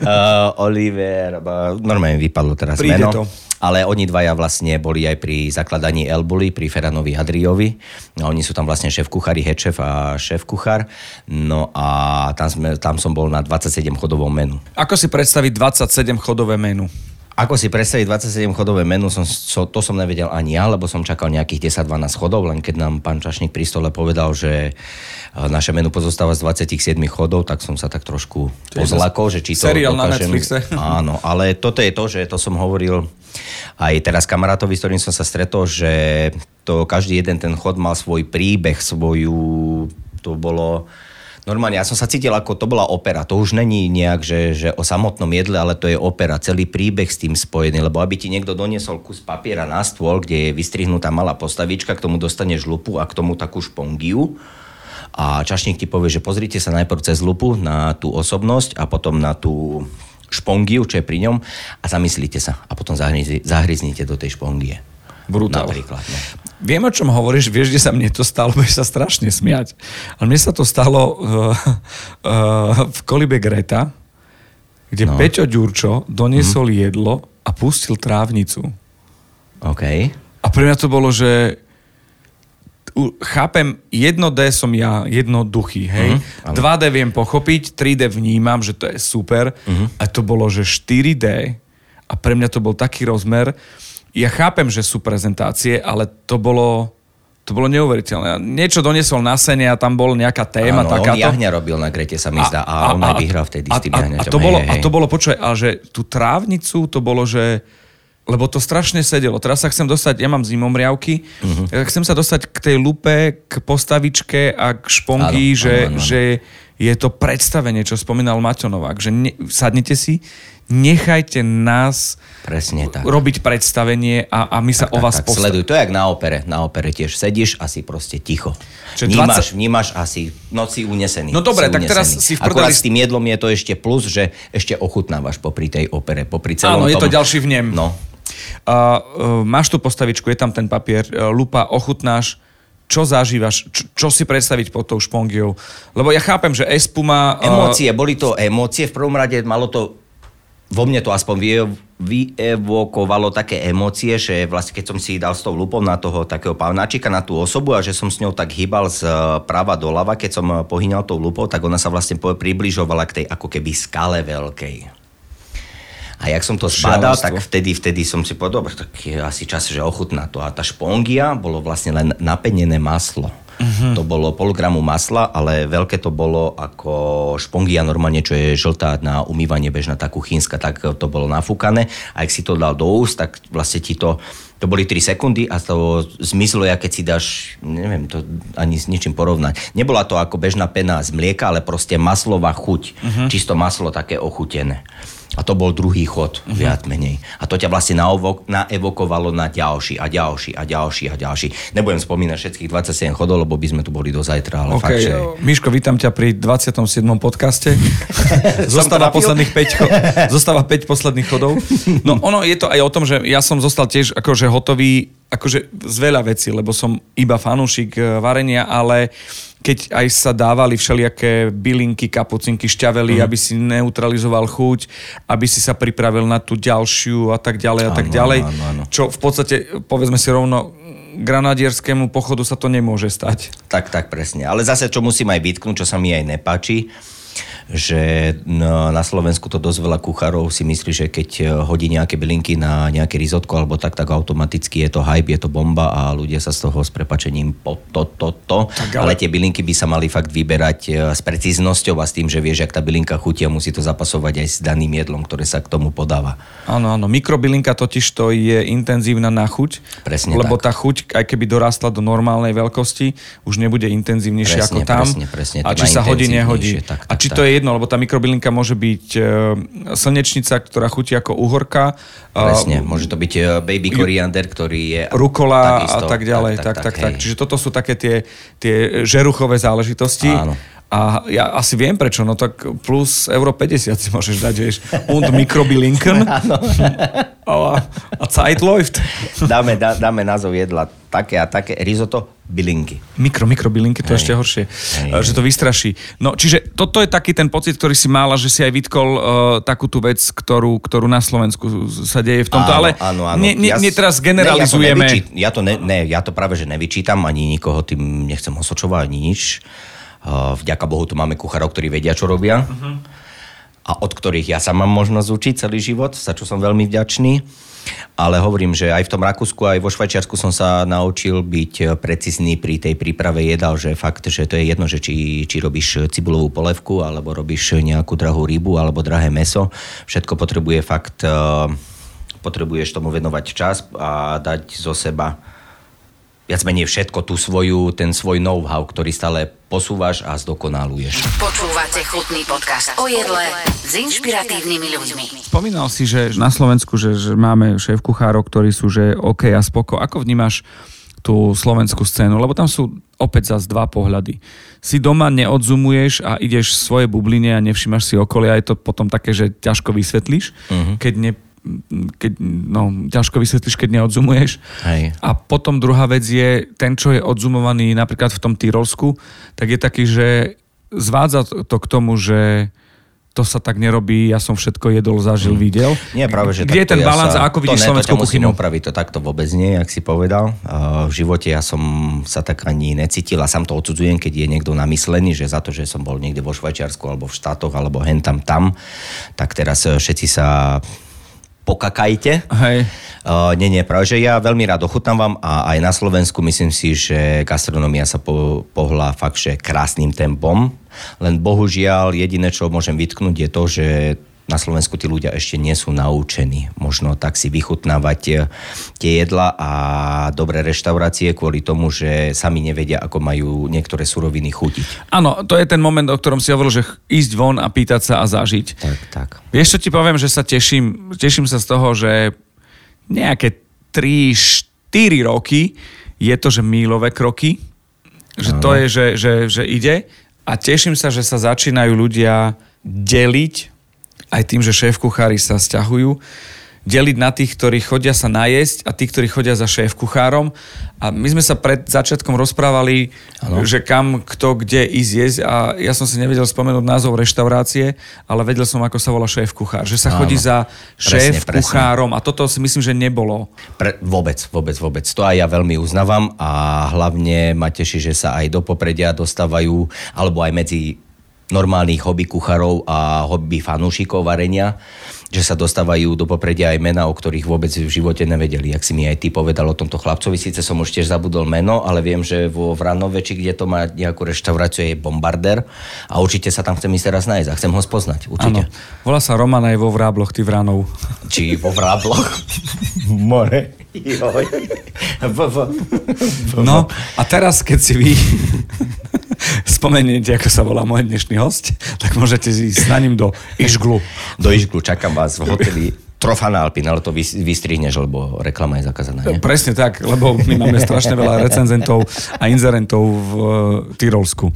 Uh, <laughs> Oliver, uh, normálne vypadlo teraz Príde meno. to. Ale oni dvaja vlastne boli aj pri zakladaní Elbuli, pri Feranovi Hadriovi. Oni sú tam vlastne šéf kuchári, head chef a šéf kuchár. No a tam, sme, tam som bol na 27 chodovom menu. Ako si predstaviť 27 chodové menu? Ako si predstaviť 27 chodové menu, som, so, to som nevedel ani ja, lebo som čakal nejakých 10-12 chodov, len keď nám pán Čašník pri stole povedal, že e, naše menu pozostáva z 27 chodov, tak som sa tak trošku pozlakol, že či to seriál na dokážem. Netflixe. <laughs> Áno, ale toto je to, že to som hovoril aj teraz kamarátovi, s ktorým som sa stretol, že to každý jeden ten chod mal svoj príbeh, svoju, to bolo Normálne, ja som sa cítil ako to bola opera. To už není nejak, že, že o samotnom jedle, ale to je opera. Celý príbeh s tým spojený. Lebo aby ti niekto doniesol kus papiera na stôl, kde je vystrihnutá malá postavička, k tomu dostaneš lupu a k tomu takú špongiu. A čašník ti povie, že pozrite sa najprv cez lupu na tú osobnosť a potom na tú špongiu, čo je pri ňom a zamyslíte sa a potom zahryznite do tej špongie. Brutál. Napríklad. No. Viem, o čom hovoríš, vieš, kde sa mne to stalo, <laughs> budeš sa strašne smiať. Ale mne sa to stalo uh, <laughs> uh, v kolibe Greta, kde no. Peťo Ďurčo doniesol mm. jedlo a pustil trávnicu. OK. A pre mňa to bolo, že chápem, 1D som ja jednoduchý, hej. Mhm, áno. 2D viem pochopiť, 3D vnímam, že to je super. Mhm. A to bolo, že 4D a pre mňa to bol taký rozmer. Ja chápem, že sú prezentácie, ale to bolo, to bolo neuveriteľné. Niečo doniesol na sene a tam bol nejaká téma Áno, on takáto. jahňa robil na Grete, sa mi zdá. A, on aj vyhral vtedy s tým a, a, to bolo, Hej, a to bolo, počuj, ale že tú trávnicu, to bolo, že lebo to strašne sedelo. Teraz sa chcem dostať, ja mám zimomriavky, uh-huh. chcem sa dostať k tej lupe, k postavičke a k špongi, Áno, že, áno, áno. že je to predstavenie, čo spomínal Maťo Novák, že ne, sadnite si, nechajte nás Presne tak. robiť predstavenie a, a my sa o vás tak, postavíme. sleduj. To je jak na opere. Na opere tiež sedíš a si proste ticho. Čiže Vnímaš, 20 vnímaš a si noci unesený. No dobre, tak teraz si v Akurát prdeli- s tým jedlom je to ešte plus, že ešte ochutnávaš popri tej opere, popri celom Áno, je to tom. ďalší vnem. No. Uh, uh, máš tú postavičku, je tam ten papier, uh, lupa, ochutnáš, čo zažívaš, čo, čo si predstaviť pod tou špongiou. Lebo ja chápem, že espuma... Uh, Emócie, boli to emócie. V prvom rade malo to vo mne to aspoň vyevokovalo také emócie, že vlastne keď som si dal s tou lupou na toho takého pavnáčika, na tú osobu a že som s ňou tak hýbal z prava do ľava, keď som pohyňal tou lupou, tak ona sa vlastne približovala k tej ako keby skale veľkej. A jak som to zbadal, tak vtedy, vtedy som si povedal, dobre, tak je asi čas, že ochutná to. A tá špongia bolo vlastne len napenené maslo. Uh-huh. To bolo pol gramu masla, ale veľké to bolo ako špongia normálne, čo je žltá na umývanie bežná, tá kuchynska, tak to bolo nafúkané. A ak si to dal do úst, tak vlastne ti to, to boli 3 sekundy a to zmizlo, ja keď si dáš, neviem to ani s ničím porovnať. Nebola to ako bežná pena z mlieka, ale proste maslová chuť. Uh-huh. Čisto maslo také ochutené. A to bol druhý chod, uh-huh. viac menej. A to ťa vlastne naevo- naevokovalo na ďalší a ďalší a ďalší a ďalší. Nebudem spomínať všetkých 27 chodov, lebo by sme tu boli do zajtra, ale OK, fakt, že... Miško, vítam ťa pri 27. podcaste. <laughs> Zostáva napil? posledných 5, cho- <laughs> zostáva 5 posledných chodov. No ono je to aj o tom, že ja som zostal tiež akože hotový akože z veľa vecí, lebo som iba fanúšik e, varenia, ale keď aj sa dávali všelijaké bylinky, kapucinky, šťavely, Mhm. aby si neutralizoval chuť, aby si sa pripravil na tú ďalšiu a tak ďalej a tak Áno, ďalej. áno, áno. Čo v podstate, povedzme si rovno, granadierskému pochodu sa to nemôže stať. Tak, tak, presne. Ale zase, čo musím aj vytknúť, čo sa mi aj nepáči, že no, na Slovensku to dosť veľa kuchárov si myslí, že keď eh, hodí nejaké bylinky na nejaké risotko alebo tak, tak automaticky je to hype, je to bomba a ľudia sa z toho s prepačením po to, to, to. Tak ale... ale- tie bylinky by sa mali fakt vyberať eh, s precíznosťou a s tým, že vieš, ak tá bylinka chutí a musí to zapasovať aj s daným jedlom, ktoré sa k tomu podáva. Áno, áno. Mikrobylinka totiž to je intenzívna na chuť. Presne Lebo tak. tá chuť, aj keby dorastla do normálnej veľkosti, už nebude intenzívnejšia Presne, ako tam. presne, presne. A či sa hodí, nehodí. intenzívnejšie, tak, a tak, či tak. to je jedno, lebo tá mikrobylinka môže byť e, slnečnica, ktorá chutí ako uhorka. e, Presne, môže to byť eh, baby koriander, ktorý je... rukola takisto, a tak ďalej. Tak, tak, tak, hej. Čiže toto sú také tie, tie žeruchové záležitosti. Áno. A ja asi viem prečo, no tak plus euro 50 si môžeš dať, vieš. Und mikrobylinken. a, <laughs> <laughs> a Zeit läuft. dáme, dá, dáme názov jedla také a také risotto bylinky. Mikro, mikrobylinky, to je ešte horšie. Hej. Že to vystraší. No, čiže toto je taký ten pocit, ktorý si mala, že si aj vytkol uh, takú tú vec, ktorú, ktorú na Slovensku sa deje v tomto, ale áno, áno. Nie, nie, Ja nie s- teraz Ne, generalizujeme. ja, to nevyčí, ja, to ne, ne, ja to práve, že nevyčítam, ani nikoho tým nechcem osočovať, ani nič. Uh, vďaka Bohu tu máme kuchárov, ktorí vedia, čo robia. Uh-huh. A od ktorých ja sa mám možnosť učiť celý život, za čo som veľmi vďačný. Ale hovorím, že aj v tom Rakúsku, aj vo Švajčiarsku som sa naučil byť eh, precízny pri tej príprave jedál, že fakt, že to je jedno, že či, či robíš cibulovú polevku, alebo robíš nejakú drahú rybu, alebo drahé meso. Všetko potrebuje fakt, eh, potrebuješ tomu venovať čas a dať zo seba viac menej všetko, tú svoju, ten svoj know-how, ktorý stále posúvaš a zdokonaluješ. Počúvate chutný podcast o jedle s inšpiratívnymi ľuďmi. Spomínal si, že na Slovensku, že, že máme šéf kuchárov, ktorí sú, že OK a spoko. Ako vnímaš tú slovenskú scénu? Lebo tam sú opäť zase dva pohľady. Si doma neodzumuješ a ideš v svojej bubline a nevšimáš si okolia, je to potom také, že ťažko vysvetlíš, uh-huh. keď ne keď, no, ťažko vysvetlíš, keď neodzumuješ. Hej. A potom druhá vec je, ten, čo je odzumovaný napríklad v tom Tyrolsku, tak je taký, že zvádza to k tomu, že to sa tak nerobí, ja som všetko jedol, zažil, videl. Nie, práve, že Kde je ten ja balans a ako vidíš slovenskú kuchyňu? opraviť, to takto vôbec nie, ak si povedal. Uh, v živote ja som sa tak ani necítil a sám to odsudzujem, keď je niekto namyslený, že za to, že som bol niekde vo Švajčiarsku alebo v štátoch alebo hen tam tam, tak teraz eh, všetci sa pokakajte. Hej. Uh, nie, nie, práve, že ja veľmi rád ochutnávam a aj na Slovensku myslím si, že gastronomia sa po, pohla fakt, že krásnym tempom. Len bohužiaľ jediné, čo môžem vytknúť je to, že na Slovensku tí ľudia ešte nie sú naučení možno tak si vychutnávať eh, tie jedla a dobré reštaurácie kvôli tomu, že sami nevedia, ako majú niektoré suroviny chutiť. Áno, to je ten moment, o ktorom si hovoril, že ísť von a pýtať sa a zažiť. Tak, tak. Vieš, čo ti poviem, že sa teším, teším sa z toho, že nejaké 3-4 roky je to, že mílové kroky, že to je, že, že, že ide a teším sa, že sa začínajú ľudia deliť aj tým, že šéf kuchári sa stiahujú, deliť na tých, ktorí chodia sa najesť a tých, ktorí chodia za šéf kuchárom. A my sme sa pred začiatkom rozprávali, ano. že kam, kto, kde ísť jesť a ja som si nevedel spomenúť názov reštaurácie, ale vedel som, ako sa volá šéf kuchár. Že sa Áno. chodí za šéf Presne, presne. kuchárom a toto si myslím, že nebolo. Pre, vôbec, vôbec, vôbec. To aj ja veľmi uznávam a hlavne ma teší, že sa aj do popredia dostávajú, alebo aj medzi normálnych hobby kuchárov a hobby fanúšikov varenia, že sa dostávajú do popredia aj mena, o ktorých vôbec v živote nevedeli. Jak si mi aj ty povedal o tomto chlapcovi, síce som už tiež zabudol meno, ale viem, že vo Vranoveči, kde to má nejakú reštauráciu, je Bombarder a určite sa tam chcem ísť teraz nájsť a chcem ho spoznať. Určite. Áno. Volá sa Roman aj vo Vrábloch, ty Vranov. Či vo Vrábloch? <laughs> More. Joj. V, v, v, No a teraz, keď si vy <laughs> spomeniete, ako sa volá môj dnešný host, tak môžete ísť na ním do Išglu. Do Išglu čakám vás v hoteli Trofana Alpin, ale to vys- vystrihneš, lebo reklama je zakázaná, nie? Presne tak, lebo my máme strašne veľa recenzentov a inzerentov v uh, Tyrolsku.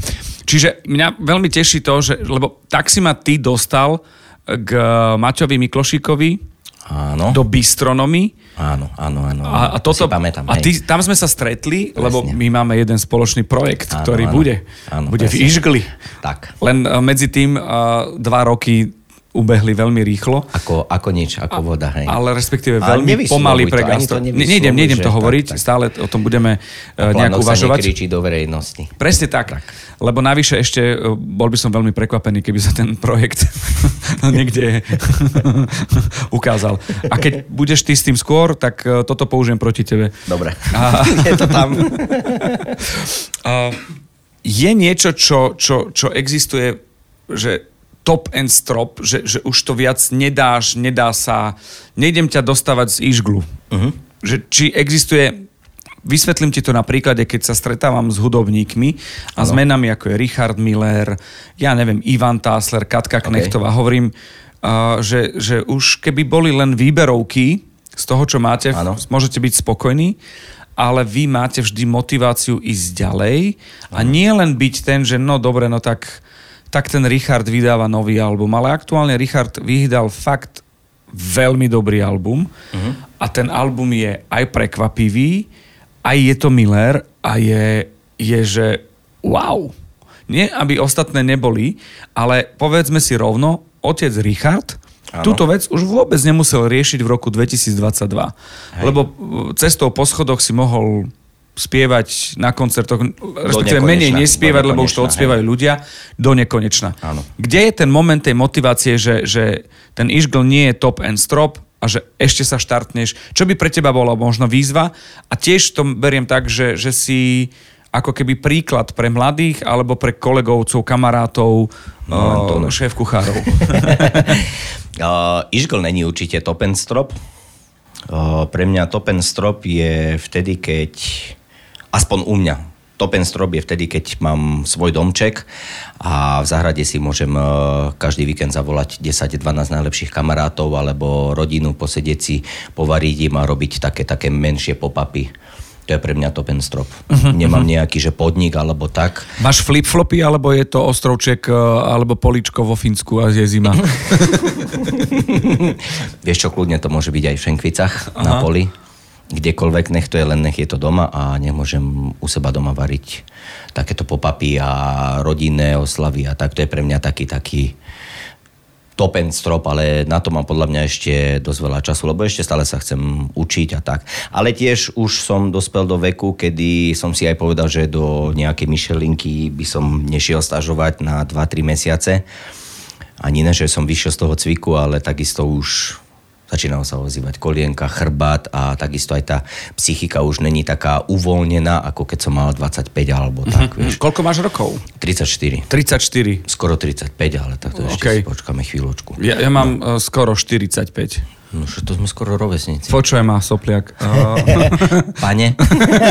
Čiže mňa veľmi teší to, že, lebo tak si ma ty dostal k Maťovi Miklošíkovi Áno, do Bistronomy. áno, áno, áno. A, a toto, si pamätám, a ty, tam sme sa stretli, Presne. lebo my máme jeden spoločný projekt, Áno, ktorý áno. bude. Áno, bude v presne. Išgli. Tak. Len uh, medzi tým uh, dva roky ubehli veľmi rýchlo. Ako, ako nič, ako voda, hej. Ale respektíve veľmi pomaly to, pre to gastro. Ne- Nejdem, nejdem to tak, hovoriť, tak. stále o tom budeme uh, nejak sa uvažovať. nekričí do verejnosti. Presne tak. Lebo navyše ešte uh, bol by som veľmi prekvapený, keby sa ten projekt <laughs> niekde <laughs> ukázal. A keď budeš ty s tým skôr, tak uh, toto použijem proti tebe. Dobre. A- <laughs> je to tam. Uh, je niečo, čo, čo, čo existuje, že top and strop, že, že už to viac nedáš, nedá sa, nejdem ťa dostávať z Išglu. Uh-huh. Že či existuje, vysvetlím ti to na príklade, keď sa stretávam s hudobníkmi a s menami ako je Richard Miller, ja neviem, Ivan Tásler, Katka Knechtová, hovorím, uh, že, že už keby boli len výberovky z toho, čo máte, Áno. môžete byť spokojní, ale vy máte vždy motiváciu ísť ďalej a nie len byť ten, že no dobre, no tak, tak ten Richard vydáva nový album, ale aktuálne Richard vydal fakt veľmi dobrý album uh-huh. a ten album je aj prekvapivý, aj je to Miller a je, je že wow. Nie, aby ostatné neboli, ale povedzme si rovno, otec Richard Áno. túto vec už vôbec nemusel riešiť v roku 2022. Hej. Lebo uh, cestou po schodoch si mohol spievať na koncertoch, respektíve menej nespievať, lebo už to odspievajú ľudia, do nekonečna. Áno. Kde je ten moment tej motivácie, že, že ten Išgl nie je top and strop a že ešte sa štartneš? Čo by pre teba bola možno výzva? A tiež to beriem tak, že, že si ako keby príklad pre mladých alebo pre kolegovcov, kamarátov, No, ne. šéf kuchárov. <laughs> <laughs> Uh, Išgl není určite top and strop. Uh, pre mňa top and strop je vtedy, keď, aspoň u mňa, top and strop je vtedy, keď mám svoj domček a v záhrade si môžem uh, každý víkend zavolať 10-12 najlepších kamarátov alebo rodinu, posedieť si, povariť im a robiť také, také menšie pop-upy. To je pre mňa top and strop. Nemám nejaký, že podnik alebo tak. Máš flip-flopy, alebo je to ostrovček, e, alebo poličko vo Fínsku a je zima? <laughs> Vieš čo, kľudne to môže byť aj v Šenkvicach na poli. Kdekoľvek, nech to je, len nech je to doma a nemôžem u seba doma variť takéto popapy a rodinné oslavy a tak. To je pre mňa taký, taký top and strop, ale na to mám podľa mňa ešte dosť veľa času, lebo ešte stále sa chcem učiť a tak. Ale tiež už som dospel do veku, kedy som si aj povedal, že do nejakej myšelinky by som nešiel stažovať na 2-3 mesiace. Ani ne, že som vyšiel z toho cviku, ale takisto už začínalo sa ozývať kolienka, chrbát a takisto aj tá psychika už není taká uvoľnená, ako keď som mal 25 alebo tak, vieš. Koľko máš rokov? 34. 34. Skoro 35, ale tak to ešte Okej. si počkáme chvíľočku. Ja, ja mám no. skoro 45. No že to sme skoro rovesníci. Počujem ma, sopliak. Uh, <laughs> Pane?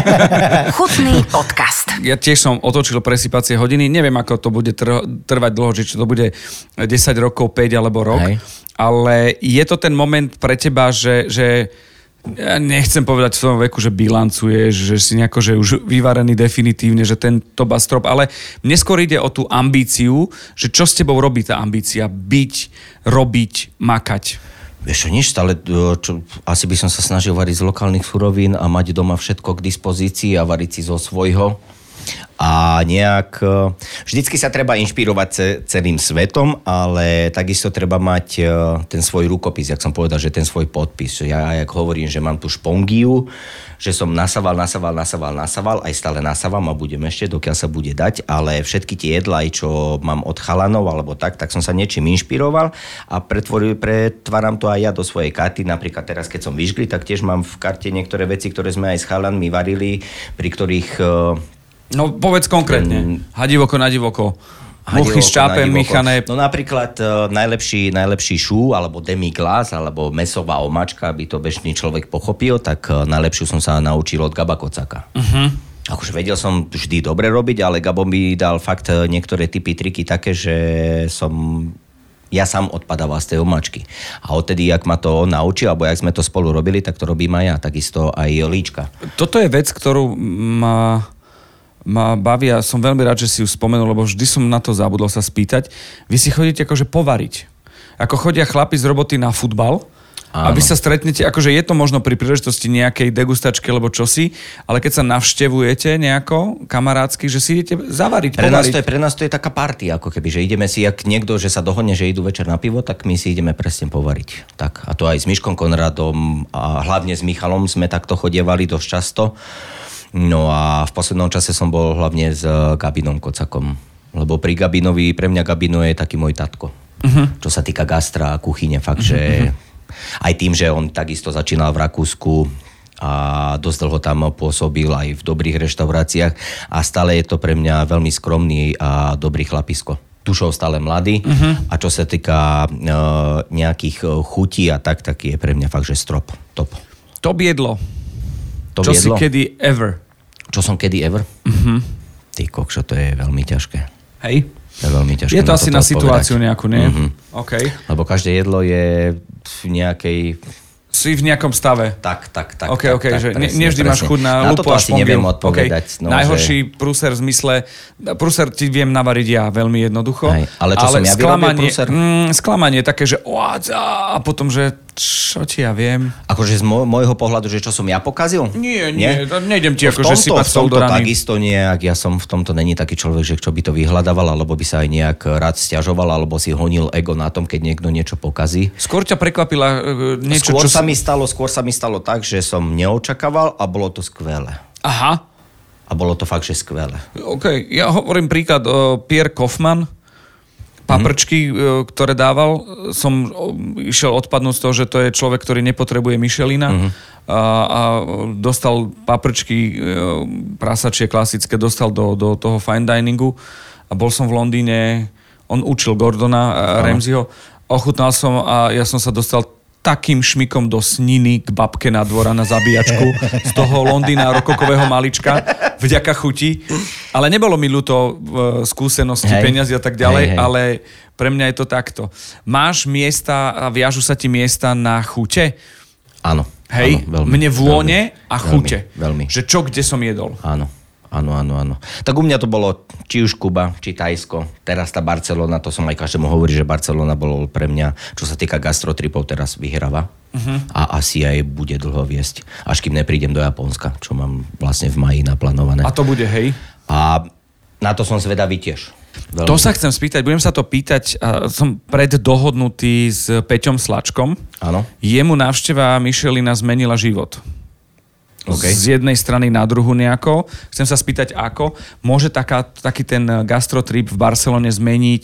<laughs> Chutný podcast. ja tiež som otočil presypacie hodiny. Neviem, ako to bude tr- trvať dlho, či to bude 10 rokov, 5 alebo rok. Hej. Ale je to ten moment pre teba, že, že ja nechcem povedať v svojom veku, že bilancuješ, že si nejako že už vyvarený definitívne, že ten top a strop, ale mne skôr ide o tú ambíciu, že čo s tebou robí tá ambícia? Byť, robiť, makať. Čo, nič, stále, o, čo, asi by som sa snažil variť z lokálnych surovín a mať doma všetko k dispozícii a variť si zo svojho. A nejak... e, Vždycky sa treba inšpirovať ce- celým svetom, ale takisto treba mať e, ten svoj rukopis, jak som povedal, že ten svoj podpis. Ja, jak hovorím, že mám tu špongiu, že som nasaval, nasaval, nasaval, nasaval, aj stále nasávam a budem ešte, dokiaľ sa bude dať, ale všetky tie jedlá, aj čo mám od chalanov alebo tak, tak som sa niečím inšpiroval a pretváram to aj ja do svojej karty. Napríklad teraz, keď som vyžgli, tak tiež mám v karte niektoré veci, ktoré sme aj s chalanmi varili, pri ktorých e, No povedz konkrétne. Hadivoko na divoko. Muchy s čápem, míchané. No napríklad uh, najlepší, najlepší šu, alebo demi-glace, alebo mesová omačka, aby to bežný človek pochopil, tak uh, najlepšiu som sa naučil od Gaba Kocaka. Uh-huh. Akože vedel som vždy dobre robiť, ale Gabo mi dal fakt uh, niektoré typy, triky také, že som ja sám odpadával z tej omačky. A odtedy, jak ma to on naučil, alebo jak sme to spolu robili, tak to robím aj ja, takisto aj Líčka. Toto je vec, ktorú ma, ma baví a som veľmi rád, že si ju spomenul, lebo vždy som na to zabudol sa spýtať. Vy si chodíte akože povariť. Ako chodia chlapi z roboty na futbal, a vy sa stretnete, akože je to možno pri príležitosti nejakej degustačky alebo čosi, ale keď sa navštevujete nejako kamarádsky, že si idete zavariť, Pre nás, povariť. to je, pre nás to je taká party, ako keby, že ideme si, jak niekto, že sa dohodne, že idú večer na pivo, tak my si ideme presne povariť. Tak, a to aj s Miškom Konradom a hlavne s Michalom sme takto chodievali dosť často. No a v poslednom čase som bol hlavne s eh, Gabinom Kocakom. Lebo pri Gabinovi, pre mňa Gabino je taký môj tatko. Uh-huh. Čo sa týka gastra a kuchyne, fakt, uh-huh. že aj tým, že on takisto začínal v Rakúsku, a dosť dlho tam pôsobil aj v dobrých reštauráciách a stále je to pre mňa veľmi skromný a dobrý chlapisko. Dušou stále mladý uh-huh. a čo sa týka uh, nejakých uh, chutí a tak, tak je pre mňa fakt, že strop, top. Top jedlo. To Čo si viedlo? kedy ever. Čo som kedy ever? Uh-huh. Ty kokšo, to je veľmi ťažké. Hej? To je veľmi ťažké Je to na asi na situáciu odpovedať. nejakú, nie? Mhm. OK. Lebo každé jedlo je v nejakej Si v nejakom stave. Tak, tak, tak. OK, tak, OK, tak, že ne, presne, nevždy máš presne. chuť na, Na lupu a asi neviem špongiu. odpovedať. OK. No, Najhorší že... prúser v zmysle, prúser ti viem navariť ja veľmi jednoducho. Hej, ale čo som ja sklamanie, prúser? mm, sklamanie také, že a potom, že čo ti ja viem. Akože z môj, môjho pohľadu, že čo som ja pokazil? Nie, nie, to nejdem ti No akože sypať v tomto takisto nejak, ja som v tomto není taký človek, že čo by to vyhľadával, alebo by sa aj nejak rád stiažoval, alebo si honil ego na tom, keď niekto niečo pokazí. Skôr ťa prekvapila uh, niečo, skôr čo... sa mi stalo, skôr sa mi stalo tak, že som neočakával a bolo to skvelé. Aha, A bolo to fakt, že skvelé. OK. Ja hovorím príklad, uh, Pierre Kaufmann, paprčky, uh, ktoré dával, som uh, išiel odpadnúť z toho, že to je človek, ktorý nepotrebuje Michelina uh-huh. a, a dostal paprčky prasačie klasické, dostal do, do toho fine diningu a bol som v Londýne, on učil Gordona Ramseyho, ochutnal som a ja som sa dostal takým šmikom do sniny k babke na dvora na zabíjačku z toho Londýna rokokového malička vďaka chuti. Ale nebolo mi ľúto e, skúsenosti, Hej. peniazy a tak ďalej, Hej, hej. ale pre mňa je to takto. Máš miesta a viažu sa ti miesta na chute? Áno. Hej, áno, veľmi, mne vône veľmi, a chute. Veľmi, veľmi. Že čo, kde som jedol. Áno. Áno, áno, áno. Tak u mňa to bolo či už Kuba, či Tajsko. Teraz tá Barcelona, to som aj každému hovorí, že Barcelona bolo pre mňa, čo sa týka gastrotripov, teraz vyhráva. Uh-huh. A asi aj bude dlho viesť. Až kým neprídem do Japonska, čo mám vlastne v maji naplánované. A to bude, hej? A na to som zvedavý tiež. Veľmi. To sa chcem spýtať, budem sa to pýtať, som preddohodnutý s Peťom Slačkom. Áno. Jemu návšteva Michelina zmenila život. OK. Z jednej strany na druhú nejako. Chcem sa spýtať, ako môže taká, taký ten gastrotrip v Barcelone zmeniť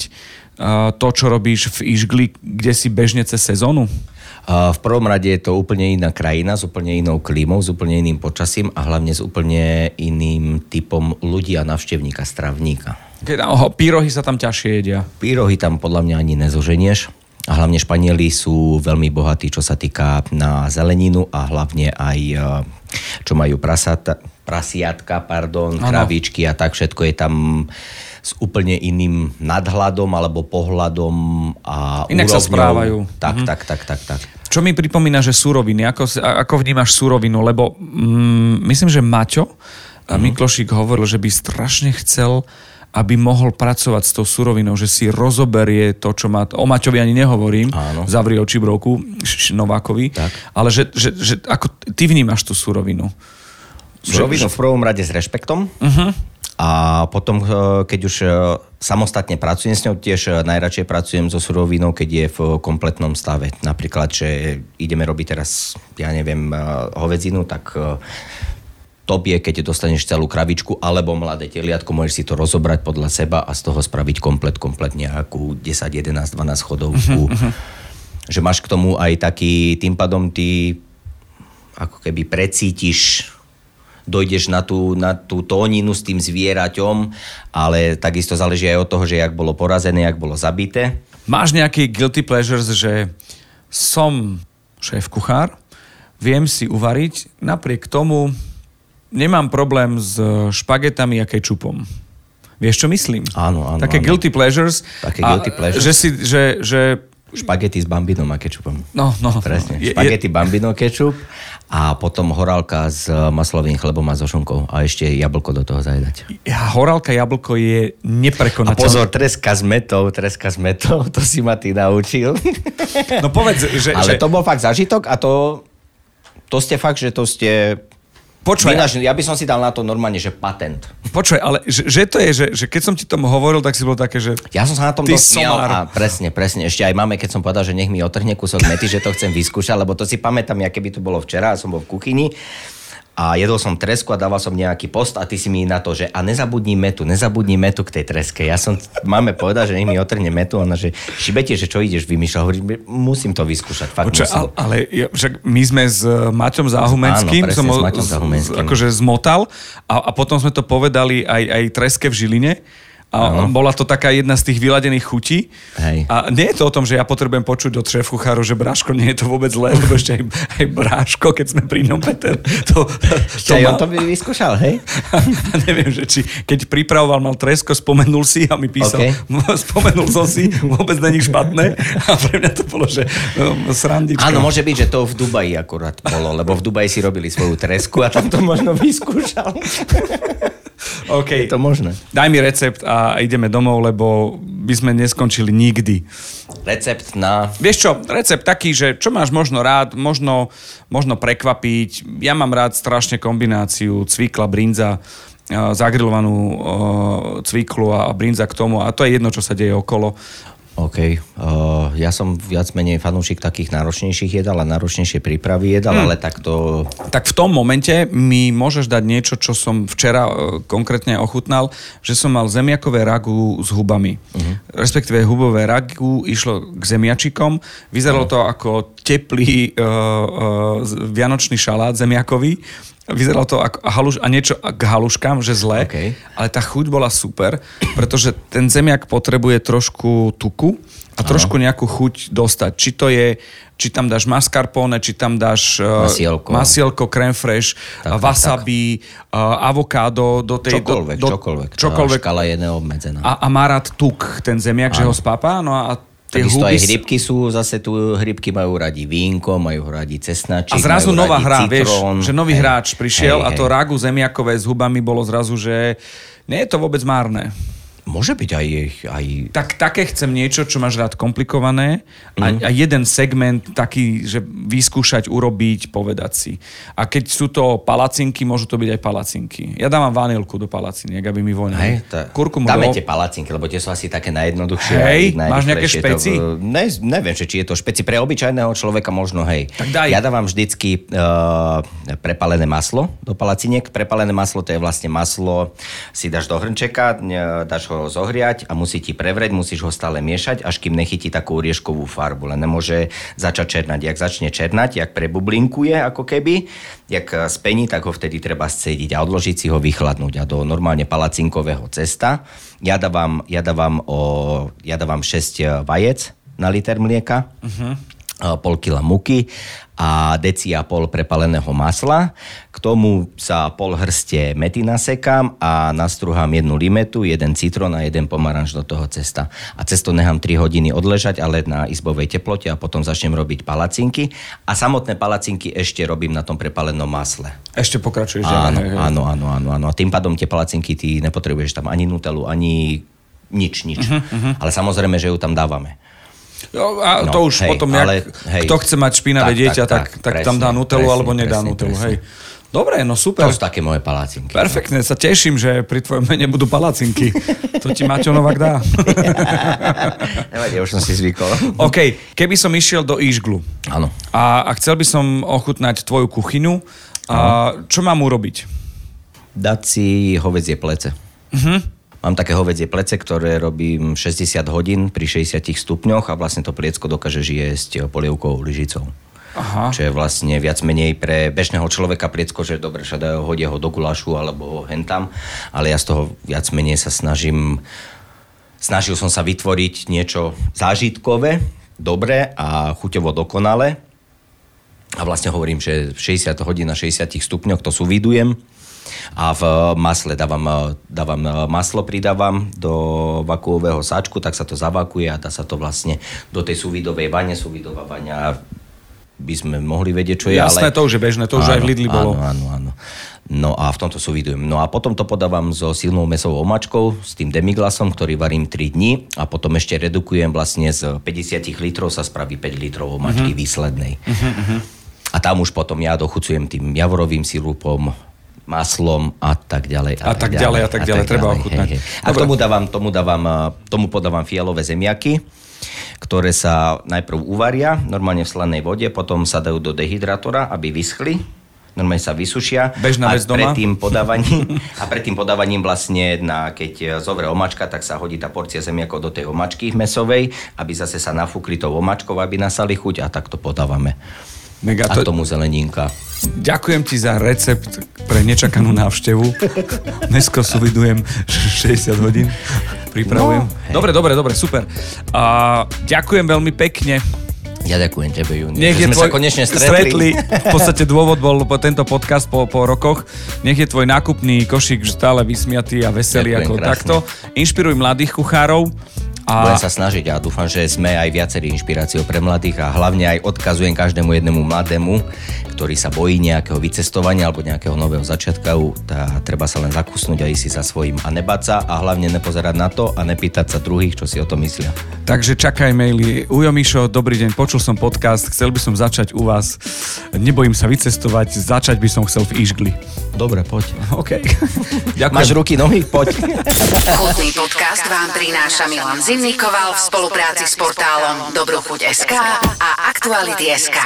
uh, to, čo robíš v Išgli, kde si bežne cez sezónu? A v prvom rade je to úplne iná krajina, s úplne inou klímou, s úplne iným počasím a hlavne s úplne iným typom ľudí a navštevníka, stravníka. Keď, oh, pírohy sa tam ťažšie jedia. Pírohy tam podľa mňa ani nezoženieš. A hlavne Španieli sú veľmi bohatí, čo sa týka na zeleninu a hlavne aj e, čo majú prasata, prasiatka, pardon, kravičky a tak všetko je tam s úplne iným nadhľadom alebo pohľadom a Inak sa úrovňou. správajú. Tak, tak, tak, tak, tak. Čo mi pripomína, že suroviny, ako, ako vnímaš surovinu? Lebo mm, myslím, že Maťo a Miklošík hovoril, že by strašne chcel aby mohol pracovať s tou surovinou, že si rozoberie to, čo má... O Maťovi ani nehovorím, Áno. zavri oči brovku, Novákovi, Tak. ale že, že, že ako ty vnímaš tú surovinu? Surovinu v prvom rade s rešpektom. Uh-huh. A potom, e, keď už e, samostatne pracujem s ňou, tiež e, najradšej pracujem so surovinou, keď je v kompletnom stave. Napríklad, že ideme robiť teraz, ja neviem, hovedzinu, tak top je, keď dostaneš celú kravičku alebo mladé teliatko, môžeš si to rozobrať podľa seba a z toho spraviť komplet, komplet nejakú 10, 11, 12 chodovku. Uh-huh, uh-huh. Že máš k tomu aj taký, tým pádom ty ako keby precítiš dojdeš na tú, na tú tóninu s tým zvieraťom, ale takisto záleží aj od toho, že jak bolo porazené, jak bolo zabité. Máš nejaký guilty pleasures, že som šéf kuchár, viem si uvariť, napriek tomu nemám problém s špagetami a kečupom. Vieš, čo myslím? Áno, áno. Také áno. guilty pleasures. Také guilty pleasures. Že, si, že, že Špagety s bambinom a kečupom. No, no. Presne. Je, Špagety, bambino, kečup a potom horálka s maslovým chlebom a so šunkou a ešte jablko do toho zajedať. Ja, horálka jablko je neprekonateľné. A pozor, treska s metou, treska s metou, to si ma ty naučil. No povedz, že... Ale že... to bol fakt zažitok a to, to ste fakt, že to ste Počúvaj, Vynaž, ja by som si dal na to normálne, že patent. Počuj, ale že, že to je, že, že keď som ti tomu hovoril, tak si bol také, že... Ja som sa na tom dosť a presne, presne. Ešte aj máme, keď som povedal, že nech mi otrhne kúsok mety, že to chcem vyskúšať, lebo to si pamätám, ja keby to bolo včera, som bol v kuchyni a jedol som tresku a dával som nejaký post a ty si mi na to, že a nezabudni metu, nezabudni metu k tej treske. Ja som, máme povedať, že nech mi otrhne metu, ona, že šibete, že čo ideš vymýšľať. Hovorím, musím to vyskúšať, fakt Počuj, musím. ale, ale však my sme s Maťom Záhumenským, Áno, presne, som s Maťom z- Záhumenským. akože zmotal a, a potom sme to povedali aj, aj Treske v Žiline. A Áno. bola to taká jedna z tých vyladených chutí. Hej. A nie je to o tom, že ja potrebujem počuť od šéf kucháru, že bráško nie je to vôbec zlé, lebo ešte aj, aj bráško, keď sme pri ňom, Peter, to, Ešte on mal- to by vyskúšal, hej? a <laughs> neviem, že či keď pripravoval, mal tresko, spomenul si a mi písal, OK. <laughs> spomenul som si, vôbec není špatné. A pre mňa to bolo, že no, srandička. Áno, môže byť, že to v Dubaji akurát bolo, lebo v Dubaji si robili svoju tresku a tam to možno vyskúšal. <laughs> <laughs> OK. Je to možné. Daj mi recept a ideme domov, lebo by sme neskončili nikdy. Recept na... Vieš čo, recept taký, že čo máš možno rád, možno, možno prekvapiť. Ja mám rád strašne kombináciu cvikla, brinza, eh, zagrilovanú uh, cviklu a, a brinza k tomu a to je jedno, čo sa deje okolo. OK. Uh, ja som viac menej fanúšik takých náročnejších jedál a náročnejšie prípravy jedál, Hm. ale tak to... Tak v tom momente mi môžeš dať niečo, čo som včera e, konkrétne ochutnal, že som mal zemiakové ragu s hubami. Uh-huh. Respektíve hubové ragu išlo k zemiačikom. Vyzeralo to ako teplý uh, uh, vianočný šalát zemiakový. Vyzeralo to ako haluš, a niečo k haluškám, že zle, OK. ale tá chuť bola super, pretože ten zemiak potrebuje trošku tuku a trošku nejakú chuť dostať. Či to je, či tam dáš mascarpone, či tam dáš eh, Masielko. masielko crème fraîche, Tak, tak, wasabi, uh, avokádo, do tej... Čokoľvek, do, čokoľvek. Tá čokoľvek. škala je neobmedzená. A, a má rád tuk, ten zemiak, že ho spápa, no a Takisto huby... aj hrybky sú, zase tu hrybky majú radi vínko, majú radi cesnačík, A zrazu nová hra, vieš, citrón. že nový Hej, hráč prišiel hej, a to hej. ragu zemiakové s hubami bolo zrazu, že nie je to vôbec márne. Môže byť aj, aj Tak také chcem niečo, čo máš rád komplikované a, Mhm. a jeden segment taký, že vyskúšať, urobiť, povedať si. A keď sú to palacinky, môžu to byť aj palacinky. Ja dávam vanilku do palaciniek, aby mi voňali. Hej, tá, Kurkumu dáme do... tie palacinky, lebo tie sú asi také najjednoduchšie. Hej, aj máš nejaké špeci? To, ne, neviem, či je to špeci pre obyčajného človeka, možno hej. Tak daj. Ja dávam vždycky uh, prepalené maslo do palaciniek. Prepalené maslo to je vlastne maslo, si dáš do hrnčeka, dáš ho zohriať a musí ti prevrieť, musíš ho stále miešať, až kým nechytí takú rieškovú farbu. Len nemôže začať černať. Jak začne černať, jak prebublinkuje ako keby, jak eh, spení, tak ho vtedy treba scediť a odložiť si ho vychladnúť. A do normálne palacinkového cesta ja dávam, ja dávam, o, ja dávam 6 vajec na liter mlieka. Uh-huh pol kila muky a deci a pol prepaleného masla. K tomu sa pol hrste mety nasekám a nastruhám jednu limetu, jeden citrón a jeden pomaranč do toho cesta. A cesto nechám 3 hodiny odležať, ale na izbovej teplote a potom začnem robiť palacinky. A samotné palacinky ešte robím na tom prepalenom masle. Ešte pokračuješ. Áno, ďalej, áno, áno, áno, áno. A tým pádom tie palacinky, ty nepotrebuješ tam ani nutelu, ani nič, nič. Uh-huh, uh-huh. Ale samozrejme, že ju tam dávame. No, a No, to už hej, potom, ale- jak, hej. kto chce mať špinavé Tak, dieťa, tak, tak, tak, tak tam presne, dá nutelu presne, alebo nedá presne, nutelu. presne. Hej. Dobre, no To super. sú také moje palácinky. Perfektne, sa teším, že pri tvojom mene budú palacinky. To ti Maťo Novák dá. <laughs> Nevadí, už som si zvykol. OK, keby som išiel do Ižglu Áno. a, a chcel by som ochutnať tvoju kuchyňu, a čo mám urobiť? Dať si hovedzie plece. Mhm. Mám také hovedzie plece, ktoré robím 60 hodín pri 60 stupňoch a vlastne to pliecko dokážeš jesť polievkovou lyžicou. Aha. Čo je vlastne viac menej pre bežného človeka pliecko, že dobre, že dajú hodia ho do gulašu alebo hentam, ale ja z toho viac menej sa snažím snažil som sa vytvoriť niečo zážitkové, dobré a chuťovo dokonale. A vlastne hovorím, že 60 hodín na 60 stupňoch to suvidujem a v masle dávam, dávam maslo, pridávam do vakuového sáčku, tak sa to zavakuje a dá sa to vlastne do tej suvidovej vane. Suvidová vaňa by sme mohli vedieť, čo je, Jasné, ale... to už je bežné, to už aj v Lidli bolo. Áno, áno, áno. No a v tomto suvidujem. No a potom to podávam so silnou mesovou omačkou, s tým demiglasom, ktorý varím 3 dní a potom ešte redukujem vlastne z 50 litrov sa spraví 5 litrov omačky Mhm. výslednej. A tam už potom ja dochucujem tým javorovým sirupom, maslom a tak ďalej. A tak ďalej, a tak ďalej, treba ochutnať. Hej, hej. A Dobre. tomu dávam, tomu, dávam, tomu podávam fialové zemiaky, ktoré sa najprv uvaria, normálne v slanej vode, potom sa dajú do dehydratora, aby vyschli, normálne sa vysušia. Bežná a vec doma. Pred tým <laughs> podávaním, a pred tým podávaním vlastne, na, keď zovre omačka, tak sa hodí tá porcia zemiakov do tej omačky mesovej, aby zase sa nafúkli tou omačkou, aby nasali chuť a takto podávame. Mega, A to, k tomu zeleninka. Ďakujem ti za recept pre nečakanú návštevu. Dnesko suvidujem 60 hodín. Pripravujem. No, hej. dobre, dobre, dobre, super. A ďakujem veľmi pekne. Ja ďakujem tebe, Juni. Nech je sme tvoj... sa konečne stretli. stretli. V podstate dôvod bol po tento podcast po, po rokoch. Nech je tvoj nákupný košík stále vysmiatý a veselý Ďakujem ako krásne. takto. Inšpiruj mladých kuchárov. Budem A sa snažiť a dúfam, že sme aj viacerí inšpiráciou pre mladých a hlavne aj odkazujem každému jednému mladému, ktorý sa bojí nejakého vycestovania alebo nejakého nového začiatka. Tá, treba sa len zakusnúť a ísť si za svojím a nebať sa a hlavne nepozerať na to a nepýtať sa druhých, čo si o tom myslia. Takže čakaj maily. Ujo Mišo, dobrý deň, počul som podcast, chcel by som začať u vás. Nebojím sa vycestovať, začať by som chcel v Ižgli. Dobre, poď. OK. <laughs> Ďakujem. Máš ruky, nohy? Poď. Chutný podcast vám prináša Milan Zimnikoval v spolupráci s portálom Dobrochuť.sk a Aktuality.sk.